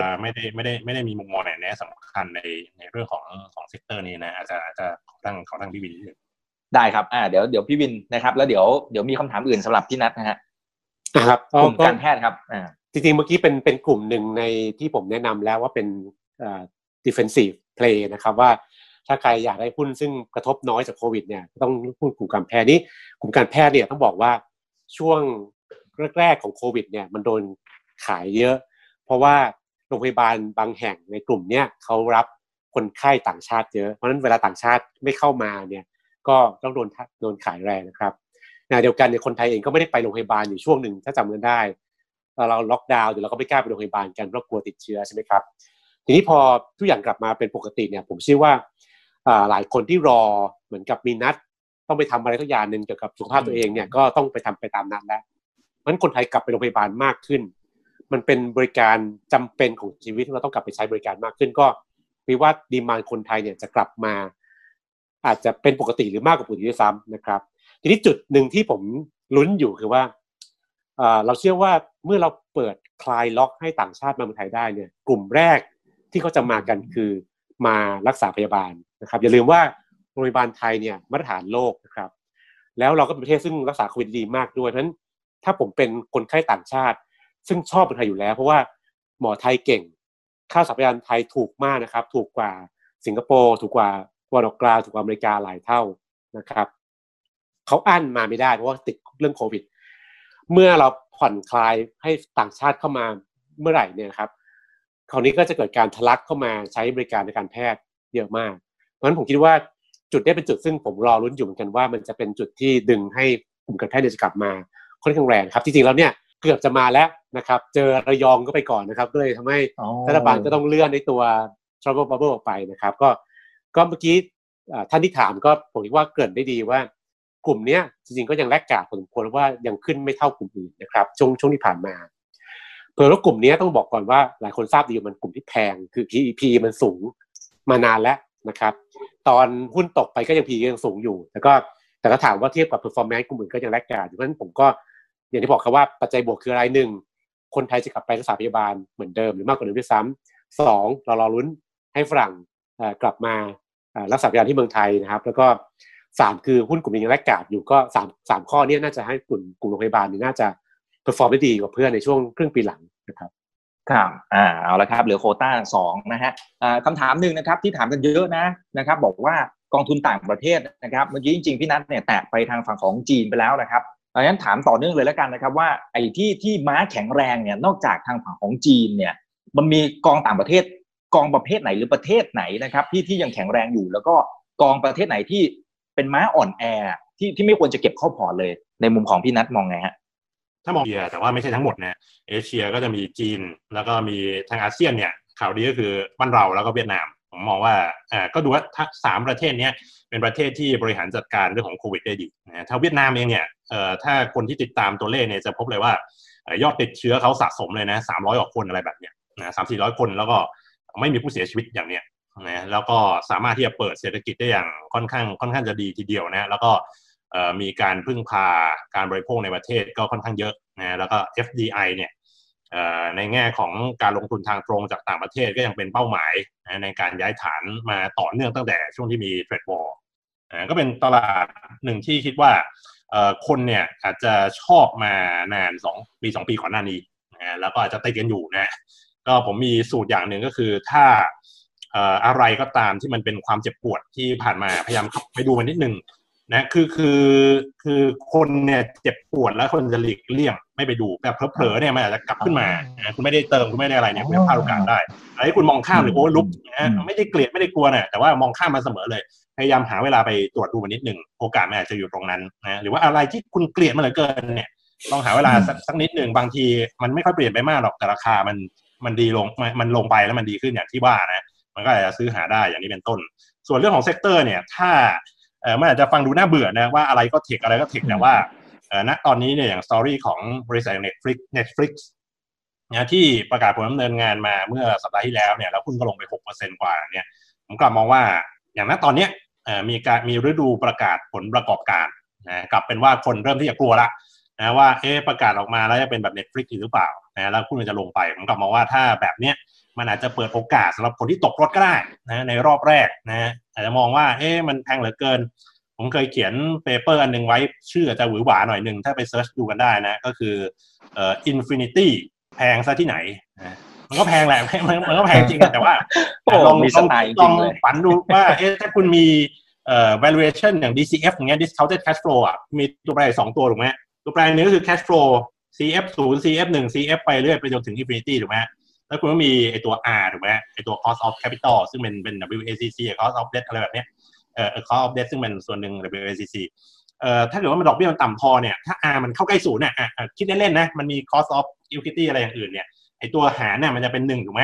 จะไม่ได้ไม่ได้ไม่ได้มีมุมมองไหนแน่สำคัญในในเรื่องของของ sector นี้นะอาจจะอาจจะตั้งเขาตั้งพี่วินได้ครับอ่าเดี๋ยวเดี๋ยวพี่วินนะครับ แล้วเดี๋ยวเดี๋ยวมีคำถามอื่นสำหรับพี่นัทนะฮะ ครับกลุ่มการแพทย์ครับอ่าจริงๆเมื่อกี้เป็นเป็นกลุ่มหนึ่งในที่ผมแนะนำแล้วว่าเป็นอ่า defensive play นะครับว่าถ้าใครอยากได้หุ้นซึ่งกระทบน้อยจากโควิดเนี่ยต้องหุ้นกลุ่มการแพทย์นี้กลุ่มการแพทย์เนี่ยต้องบอกว่าช่วงแรกๆของโควิดเนี่ยมันโดนขายเยอะ เพราะว่าโรงพยาบาลบางแห่งในกลุ่มเนี้ยเขารับคนไข้ต่างชาติเยอะเพราะฉะนั้นเวลาต่างชาติไม่เข้ามาเนี่ยก็ต้องโดนโดนขายแรงนะครับ นะเดียวกันเนี่ยคนไทยเองก็ไม่ได้ไปโรงพยาบาลอยู่ช่วงหนึ่งถ้าจำกันได้ เราล็อกดาวน์เดี๋ยวเราก็ไม่กล้าไปโรงพยาบาลกันเพราะกลัวติดเชื้อใช่ไหมครับทีนี้พอทุกอย่างกลับมาเป็นปกติเนี่ย ผมเชื่อว่าหลายคนที่รอเหมือนกับมีนัด ต้องไปทำอะไรทุกอย่างหนึ่งเกี่ยวกับสุขภาพตัวเองเนี่ยก็ต้องไปทำไปตามนัดแล้วราะคนไทยกลับไปโรงพยาบาลมากขึ้น มันเป็นบริการจำเป็นของชีวิตที่เราต้องกลับไปใช้บริการมากขึ้น ก็มีว่าดีมานคนไทยเนี่ยจะกลับมา อาจจะเป็นปกติหรือมากกว่าปกติด้วยซ้ำนะครับ ทีนี้จุดหนึ่งที่ผมลุ้นอยู่คือว่าเราเชื่อว่าเมื่อเราเปิดคลายล็อกให้ต่างชาติมาเมืองไทยได้เนี่ยกลุ่มแรกที่เขาจะมากันคือมารักษาพยาบาลนะครับอย่าลืมว่าโรงพยาบาลไทยเนี่ยมาตรฐานโลกนะครับแล้วเราก็เป็นประเทศซึ่งรักษาโควิดดีมากด้วยเพราะฉะนั้นถ้าผมเป็นคนไข้ต่างชาติ ซึ่งชอบเป็นไทยอยู่แล้ว เพราะว่าหมอไทยเก่ง ค่าสัพยานไทยถูกมากนะครับ ถูกกว่าสิงคโปร์ถูกกว่าวันออกกลางถูกกว่าอเมริกาหลายเท่านะครับ เขาอั้นมาไม่ได้เพราะว่าติดเรื่องโควิด เมื่อเราผ่อนคลายให้ต่างชาติเข้ามาเมื่อไหร่เนี่ยครับ คราวนี้ก็จะเกิดการทะลักเข้ามาใช้บริการในการแพทย์เยอะมาก เพราะฉะนั้นผมคิดว่าจุดนี้เป็นจุดซึ่งผมรอรุ้นอยู่เหมือนกันว่ามันจะเป็นจุดที่ดึงให้กลุ่มการแพทย์จะกลับมาค่อนข้างแรงครับจริงๆแล้วเนี่ยเกือบจะมาแล้วนะครับเจอระยองก็ไปก่อนนะครับก็เลยทำให้รัฐบาลก็ต้องเลื่อนในตัว travel bubble ออกไปนะครับ ก็ก็เมื่อกี้ท่านที่ถามก็ผมคิดว่าเกิดได้ดีว่า กลุ่มนี้จริงๆก็ยังแลกกาดพอสมควรว่ายังขึ้นไม่เท่ากลุ่มอื่นนะครับช่วงช่วงที่ผ่านมาเพิ่ว่ากลุ่มนี้ต้องบอกก่อนว่าหลายคนทราบดีมันกลุ่มที่แพงคือ PEP มันสูงมานานแล้วนะครับ ตอนหุ้นตกไปก็ยัง PE ยังสูงอยู่แต่ก็แต่ก็ถามว่าเทียบกับ performance กลุ่มอื่นก็ยัง laggard เพราะฉะนั้นผมก็อย่างที่บอกครับว่าปัจจัยบวกคืออะไรหนึ่งคนไทยจะกลับไปรักษาพยาบาลเหมือนเดิมหรือมากกว่าเดิมด้วยซ้ำสองเรารอลุ้นให้ฝรั่งกลับมารักษาพยาบาลที่เมืองไทยนะครับ แล้วก็ สามคือหุ้นกลุ่มยัง laggard อยู่ก็สามสามข้อนี้น่าจะให้กลุ่มกลุ่มโรงพยาบาลนี่น่าจะ perform ได้ดีกว่าเพื่อนในช่วงครึ่งปีหลังนะครับครับอ่าเอาละครับเหลือโควต้าสองนะฮะอ่าคำถามหนึ่งนะครับที่ถามกันเยอะนะนะครับ บอกว่ากองทุนต่างประเทศนะครับเมื่อกี้จริงๆพี่นัทเนี่ยแตะไปทางฝั่งของจีนไปแล้วนะครับดังนั้นถามต่อเนื่องเลยแล้วกันนะครับ ว่าไอ้ที่ที่ม้าแข็งแรงเนี่ยนอกจากทางฝั่งของจีนเนี่ย มันมีกองต่างประเทศกองประเภทไหนหรือประเทศไหนนะครับที่ที่ยังแข็งแรงอยู่ แล้วก็กองประเทศไหนที่ เป็นม้าอ่อนแอที่ที่ไม่ควรจะเก็บเข้าพอร์ตเลย ในมุมของพี่นัทมองไงฮะถ้ามองเอเชียแต่ว่าไม่ใช่ทั้งหมดนะเอเชียก็จะมีจีน แล้วก็มีทางอาเซียนเนี่ยข่าวดีก็คือบ้านเราแล้วก็เวียดนามผมมองว่าอ่าก็ดูว่าทั้งสามประเทศนี้เป็นประเทศที่บริหารจัดการเรื่องของโควิดได้ดีนะถ้าเวียดนามเองเนี่ยเอ่อถ้าคนที่ติดตามตัวเลขเนี่ยจะพบเลยว่ายอดติดเชื้อเขาสะสมเลยนะสามร้อยกว่าคนอะไรแบบเนี้ยนะสามสี่ร้อยคนแล้วก็ไม่มีผู้เสียชีวิตอย่างเนี้ย นะแล้วก็สามารถที่จะเปิดเศรษฐกิจได้อย่างค่อนข้างค่อนข้างจะดีทีเดียวนะแล้วก็มีการพึ่งพาการบริโภคในประเทศก็ค่อนข้างเยอะนะแล้วก็ FDI เนี่ยในแง่ของการลงทุนทางตรงจากต่างประเทศก็ยังเป็นเป้าหมายในการย้ายฐานมาต่อเนื่องตั้งแต่ช่วงที่มีเทรดวอร์ก็เป็นตลาดหนึ่งที่คิดว่าคนเนี่ยอาจจะชอบมานานสองปีสองปีก่อนหน้านี้แล้วก็อาจจะติดกันอยู่นะก็ผมมีสูตรอย่างหนึ่งก็คือถ้า อะไรก็ตามที่มันเป็นความเจ็บปวดที่ผ่านมาพยายามไปดูมันนิดนึงนะคือคือคือคนเนี่ยเจ็บปวดแล้วคนจะหลีกเลี่ยงไม่ไปดูแต่เพลอๆเนี่ยมันอาจจะกลับขึ้นมาคุณไม่ได้เติมคุณไม่ได้อะไรเนี่ยคุณพลาดโอกาสได้ไอ้คุณมองข้ามหรือโอ้ลุกนะไม่ได้เกลียดไม่ได้กลัวเนี่ยแต่ว่ามองข้ามมาเสมอเลย พยายามหาเวลาไปตรวจดูมันนิดหนึ่งโอกาสมันอาจจะอยู่ตรงนั้นนะหรือว่าอะไรที่คุณเกลียดมันเหลือเกินเนี่ยลองหาเวลาสักสักนิดหนึ่งบางทีมันไม่ค่อยเปลี่ยนไปมากหรอกแต่ราคามันมันดีลงมันลงไปแล้วมันดีขึ้นอย่างที่ว่านะ มันก็อาจจะซื้อหาได้อย่างนี้เป็นต้น ส่วนเรื่องของ sector เนี่ยถ้าเออมันอาจจะฟังดูน่าเบื่อนะว่าอะไรก็ tech อะไรก็ tech แต่ว่าเออณตอนนี้เนี่ยอย่าง story ของบริษัท Netflix Netflix นะที่ประกาศผลดำเนินงานมาเมื่อสัปดาห์ที่แล้วเนี่ยแล้วหุ้นก็ลงไปหกเปอร์เซ็นต์กว่าเนี่ยผมกลับมองว่าอย่างณตอนเนี้ยมีการมีฤดูประกาศผลประกอบการนะกลับเป็นว่าคนเริ่มที่จะกลัวละนะว่าเอ๊ประกาศออกมาแล้วจะเป็นแบบ Netflix หรือเปล่านะแล้วหุ้นจะลงไปผมกลับมองว่าถ้าแบบเนี้ย มันอาจจะเปิดโอกาสสำหรับคนที่ตกรถก็ได้นะในรอบแรกนะอาจจะมองว่าเอ๊ะมันแพงเหลือเกิน ผมเคยเขียน paper อันหนึ่งไว้ ชื่ออาจจะหวือหวาหน่อยหนึ่งถ้าไป search ดูกันได้นะ ก็คือเอ่อ infinity แพงซะที่ไหนนะมันก็แพงแหละมันก็แพงจริงแต่ว่าลองมีสไตล์ลองฝันดูว่าเอ๊ะถ้าคุณมีเอ่อ valuation อย่าง DCF อย่างเงี้ย discounted cash flow อะมีตัวแปรสองตัวถูกไหมตัวแปรนึงก็คือ cash flow CF 0 CF 1 CF ไปเรื่อยไปจนถึง infinity ถูกไหม แล้วคุณก็มีไอตัว R ถูกไหมไอตัว cost of capital ซึ่งเป็นเป็น WACC cost of debt อะไรแบบเนี้ยเอ่อ cost of debt ซึ่งเป็นส่วนหนึ่ง WACC เอ่อถ้าเกิดว่ามันดอกเบี้ยมันต่ำพอเนี่ยถ้า R มันเข้าใกล้ศูนย์เนี่ยอะคิดเล่นๆนะมันมี cost of equity อะไรอย่างอื่นเนี่ยไอตัวหารเนี่ยมันจะเป็นหนึ่งถูกไหม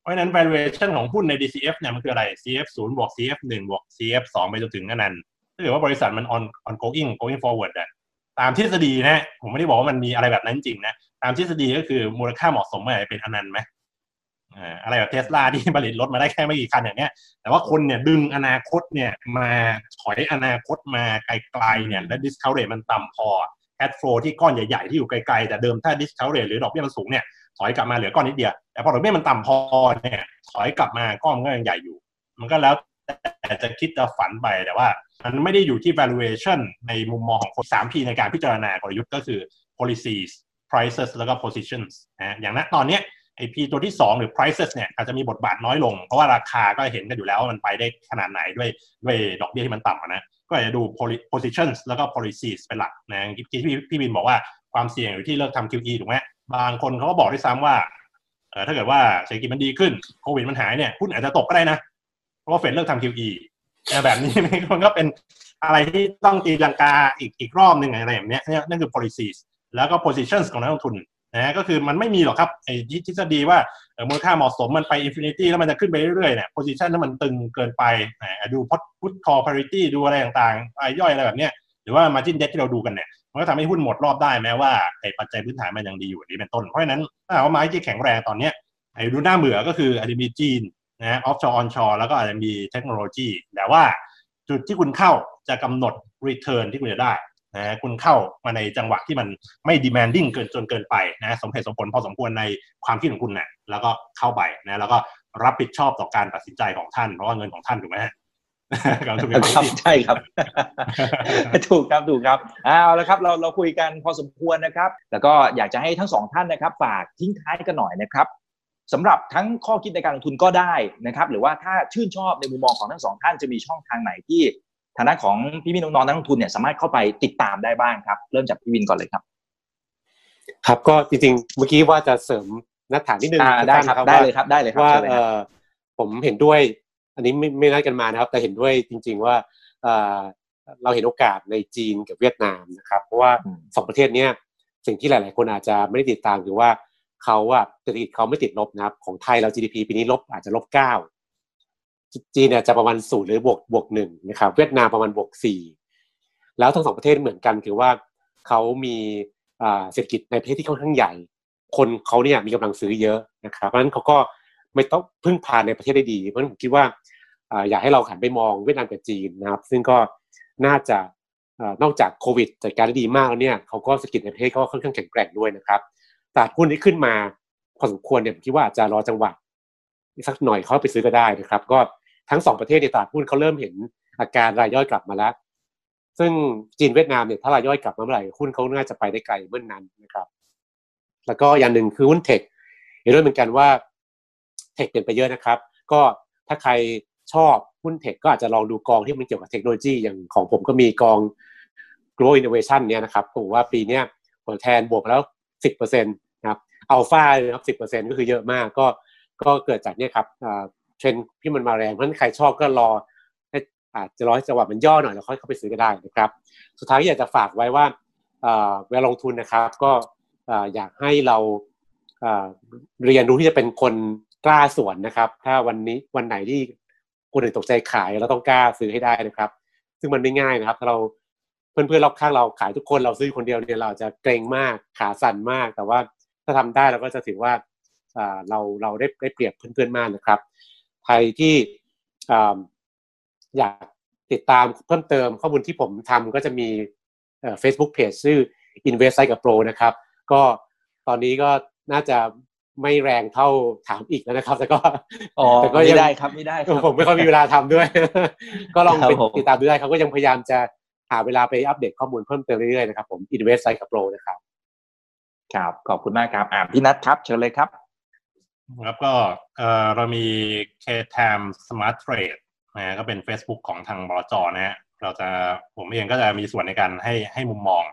เพราะฉะนั้น valuation ของหุ้นใน DCF เนี่ยมันคืออะไร CF 0บวก CF 1บวก CF 2ไปจนถึงนั้นถ้าเกิดว่าบริษัทมัน on ongoing going forward อะตามทฤษฎีนะผมไม่ได้บอกว่ามันมีอะไรแบบนั้นจริงนะ ตามทฤษฎีก็คือมูลค่าเหมาะสมมันจะเป็นอนันต์ไหมอะไรแบบเทสลาที่ผลิตรถมาได้แค่ไม่กี่คันอย่างเนี้ย แต่ว่าคนเนี่ยดึงอนาคตเนี่ยมาถอยอนาคตมาไกลๆเนี่ยและ discount rate มันต่ำพอ cash flow ที่ก้อนใหญ่ๆที่อยู่ไกลๆ แต่เดิมถ้า discount rate หรือดอกเบี้ยมันสูงเนี่ยถอยกลับมาเหลือก้อนนิดเดียว แต่พอดอกเบี้ยมันต่ำพอเนี่ยถอยกลับมาก้อนมันก็ยังใหญ่อยู่ มันก็แล้วแต่จะคิดจะฝันไปแต่ว่า มันไม่ได้อยู่ที่ valuation ในมุมมองของคน 3P ในการพิจารณากลยุทธ์ก็คือ policies prices แล้วก็ positions นะอย่างนั้นตอนเนี้ยไอพีตัวที่ 2 หรือ prices เนี่ยอาจจะมีบทบาทน้อยลง เพราะว่าราคาก็เห็นกันอยู่แล้วว่ามันไปได้ขนาดไหนด้วยด้วยดอกเบี้ยที่มันต่ำนะก็อาจจะดู positions แล้วก็ policies เป็นหลักนะที่พี่พี่บินบอกว่าความเสี่ยงอยู่ที่เลิกทำ QE ถูกไหมบางคนเขาก็บอกด้วยซ้ำว่าเออถ้าเกิดว่าเศรษฐกิจมันดีขึ้นโควิดมันหายเนี่ยหุ้นอาจจะตกก็ได้นะ เพราะว่าเฟดเลิกทำ QE แบบนี้มันก็เป็นอะไรที่ต้องตีลังกาอีกอีกรอบหนึ่งอะไรแบบนี้นี่นั่นคือ policies แล้วก็ positions ของนักลงทุนนะก็คือมันไม่มีหรอกครับไอ้ทฤษฎีว่ามูลค่าเหมาะสมมันไป infinity แล้วมันจะขึ้นไปเรื่อยๆเนี่ย position นั้นมันตึงเกินไปดู put call parity ดูอะไรต่างๆรายย่อยอะไรแบบเนี้ยหรือว่า margin debt ที่เราดูกันเนี่ยมันก็ทำให้หุ้นหมดรอบได้แม้ว่าไอ้ปัจจัยพื้นฐานมันยังดีอยู่นี่เป็นต้น เพราะฉะนั้นถ้าว่าไม้ที่แข็งแรงตอนเนี้ยไอ้ดูน่าเบื่อก็คืออาจจะมีจีนนะ offshore onshore แล้วก็อาจจะมีเทคโนโลยีแต่ว่าจุดที่คุณเข้าจะกำหนด return ที่คุณจะได้ นะคุณเข้ามาในจังหวะที่มันไม่ demanding เกินจนเกินไปนะสมเหตุสมผลพอสมควรในความคิดของคุณนะแล้วก็เข้าไปนะแล้วก็รับผิดชอบต่อการตัดสินใจของท่าน เพราะว่าเงินของท่านถูกไหมฮะครับใช่ครับ ถูกครับถูกครับเอาละครับเราเราคุยกันพอสมควรนะครับ แล้วก็อยากจะให้ทั้งสองท่านนะครับ ฝากทิ้งท้ายกันหน่อยนะครับสำหรับทั้งข้อคิดในการลงทุนก็ได้นะครับ หรือว่าถ้าชื่นชอบในมุมมองของทั้งสองท่านจะมีช่องทางไหนที่ ฐานะของพี่พี่น้องๆนักลงทุนเนี่ยสามารถเข้าไปติดตามได้บ้างครับ เริ่มจากพี่วินก่อนเลยครับ ครับก็จริงๆ เมื่อกี้ว่าจะเสริมนักฐานนิดนึงได้ครับได้เลยครับได้เลยครับว่าผมเห็นด้วย อันนี้ไม่ไม่นัดกันมานะครับ แต่เห็นด้วยจริง ๆว่าเราเห็นโอกาสในจีนกับเวียดนามนะครับ เพราะว่าสองประเทศนี้สิ่งที่หลาย ๆ คนอาจจะไม่ได้ติดตามคือว่าเขาอะเศรษฐกิจเขาไม่ติดลบนะครับ ของไทยเรา GDP ปีนี้ลบอาจจะลบเก้า จีนเนี่ยจะประมาณศูนย์หรือบวกบวกหนึ่งนะครับเวียดนามประมาณบวกสี่แล้วทั้งสองประเทศเหมือนกันคือว่าเขามีเศรษฐกิจในประเทศที่ค่อนข้างใหญ่ คนเขาเนี่ยมีกำลังซื้อเยอะนะครับเพราะฉะนั้นเขาก็ไม่ต้องพึ่งพาในประเทศได้ดีเพราะฉะนั้นผมคิดว่าอยากให้เราหันไปมองเวียดนามกับจีนนะครับ ซึ่งก็น่าจะนอกจากโควิดจัดการได้ดีมากแล้วเนี่ยเขาก็เศรษฐกิจในประเทศก็ค่อนข้างแข็งแกร่งด้วยนะครับตลาดหุ้นที่ขึ้นมาพอสมควรเนี่ยผมคิดว่าอาจจะรอจังหวะสักหน่อยเขาไปซื้อก็ได้นะครับ ก็ ทั้งสองประเทศในตลาดหุ้นเขาเริ่มเห็นอาการรายย่อยกลับมาแล้ว ซึ่งจีนเวียดนามเนี่ยถ้ารายย่อยกลับมาเมื่อไหร่หุ้นเขาน่าจะไปได้ไกลเมื่อนนั้นนะครับ แล้วก็อย่างหนึ่งคือหุ้นเทคเห็นด้วยเหมือนกันว่าเทคเปลี่ยนไปเยอะนะครับ ก็ถ้าใครชอบหุ้นเทคก็อาจจะลองดูกองที่มันเกี่ยวกับเทคโนโลยีอย่างของผมก็มีกอง Grow Innovation เนี่ยนะครับผมว่าปีนี้ผลแทนบวกแล้วสิบเปอร์เซ็นตครับอัลฟาครับสิบเปอร์เซ็นก็คือเยอะมากก็ก็เกิดจากเนี่ยครับ เทรนที่มันมาแรงเพราะฉะนั้นใครชอบก็รอให้อาจจะรอให้จังหวะมันย่อหน่อยแล้วค่อยเข้าไปซื้อก็ได้นะครับ สุดท้ายอยากจะฝากไว้ว่าเวลาลงทุนนะครับ ก็อยากให้เราเรียนรู้ที่จะเป็นคนกล้าสวนนะครับ ถ้าวันนี้วันไหนที่คนอื่นตกใจขายเราต้องกล้าซื้อให้ได้นะครับ ซึ่งมันไม่ง่ายนะครับ ถ้าเราเพื่อนๆรอบข้างเราขายทุกคนเราซื้อคนเดียวเนี่ยเราจะเกรงมากขาสั่นมาก แต่ว่าถ้าทำได้เราก็จะถือว่าเราเราได้ได้เปรียบเพื่อนๆมากนะครับ ใครที่อยากติดตามเพิ่มเติมข้อมูลที่ผมทำก็จะมีเฟซบุ๊กเพจชื่อ Invest กับ Pro นะครับ ก็ตอนนี้ก็น่าจะไม่แรงเท่าถามอีกแล้วนะครับ แต่ก็แต่ก็ไม่ได้ครับไม่ได้ผมไม่ค่อยมีเวลาทำด้วย ก็ลองไปติดตามดูได้เขาก็ยังพยายามจะหาเวลาไปอัปเดตข้อมูลเพิ่มเติมเรื่อยๆนะครับผม Invest กับ Pro นะครับ ครับ ขอบคุณมากครับอ่าพี่นัทครับ เชิญเลยครับ ครับก็เออเรามี K-Tam Smart Trade นะก็เป็น Facebook ของทางบลจนะฮะเราจะผมเองก็จะมีส่วนในการให้ให้มุมมอง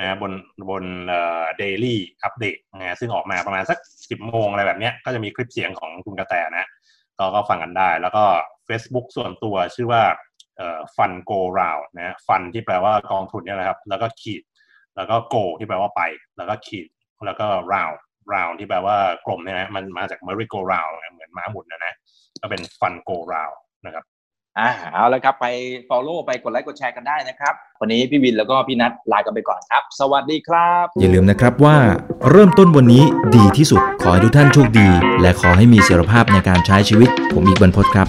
นะบนบนเอ่อ daily update นะซึ่งออกมาประมาณสักสิบโมงอะไรแบบเนี้ยก็จะมีคลิปเสียงของคุณกระแตนะก็ก็ฟังกันได้ แล้วก็ Facebook ส่วนตัวชื่อว่าเอ่อฟันโกราวนะฟันที่แปลว่ากองทุนเนี่ยนะครับ แล้วก็ขีด แล้วก็โกที่แปลว่าไป แล้วก็ขีดแล้วก็ราว ราวที่แปลว่ากลมเนี่ยนะมันมาจาก merry go round เหมือนม้าหมุนนะนะก็เป็น fun go round นะครับอ่าเอาละครับไป follow ไปกดไลค์กดแชร์กันได้นะครับ วันนี้พี่วินแล้วก็พี่นัทลากันไปก่อนครับ สวัสดีครับ อย่าลืมนะครับว่าเริ่มต้นวันนี้ดีที่สุดขอให้ทุกท่านโชคดี และขอให้มีเสรีภาพในการใช้ชีวิต ผมอีกบรรพศครับ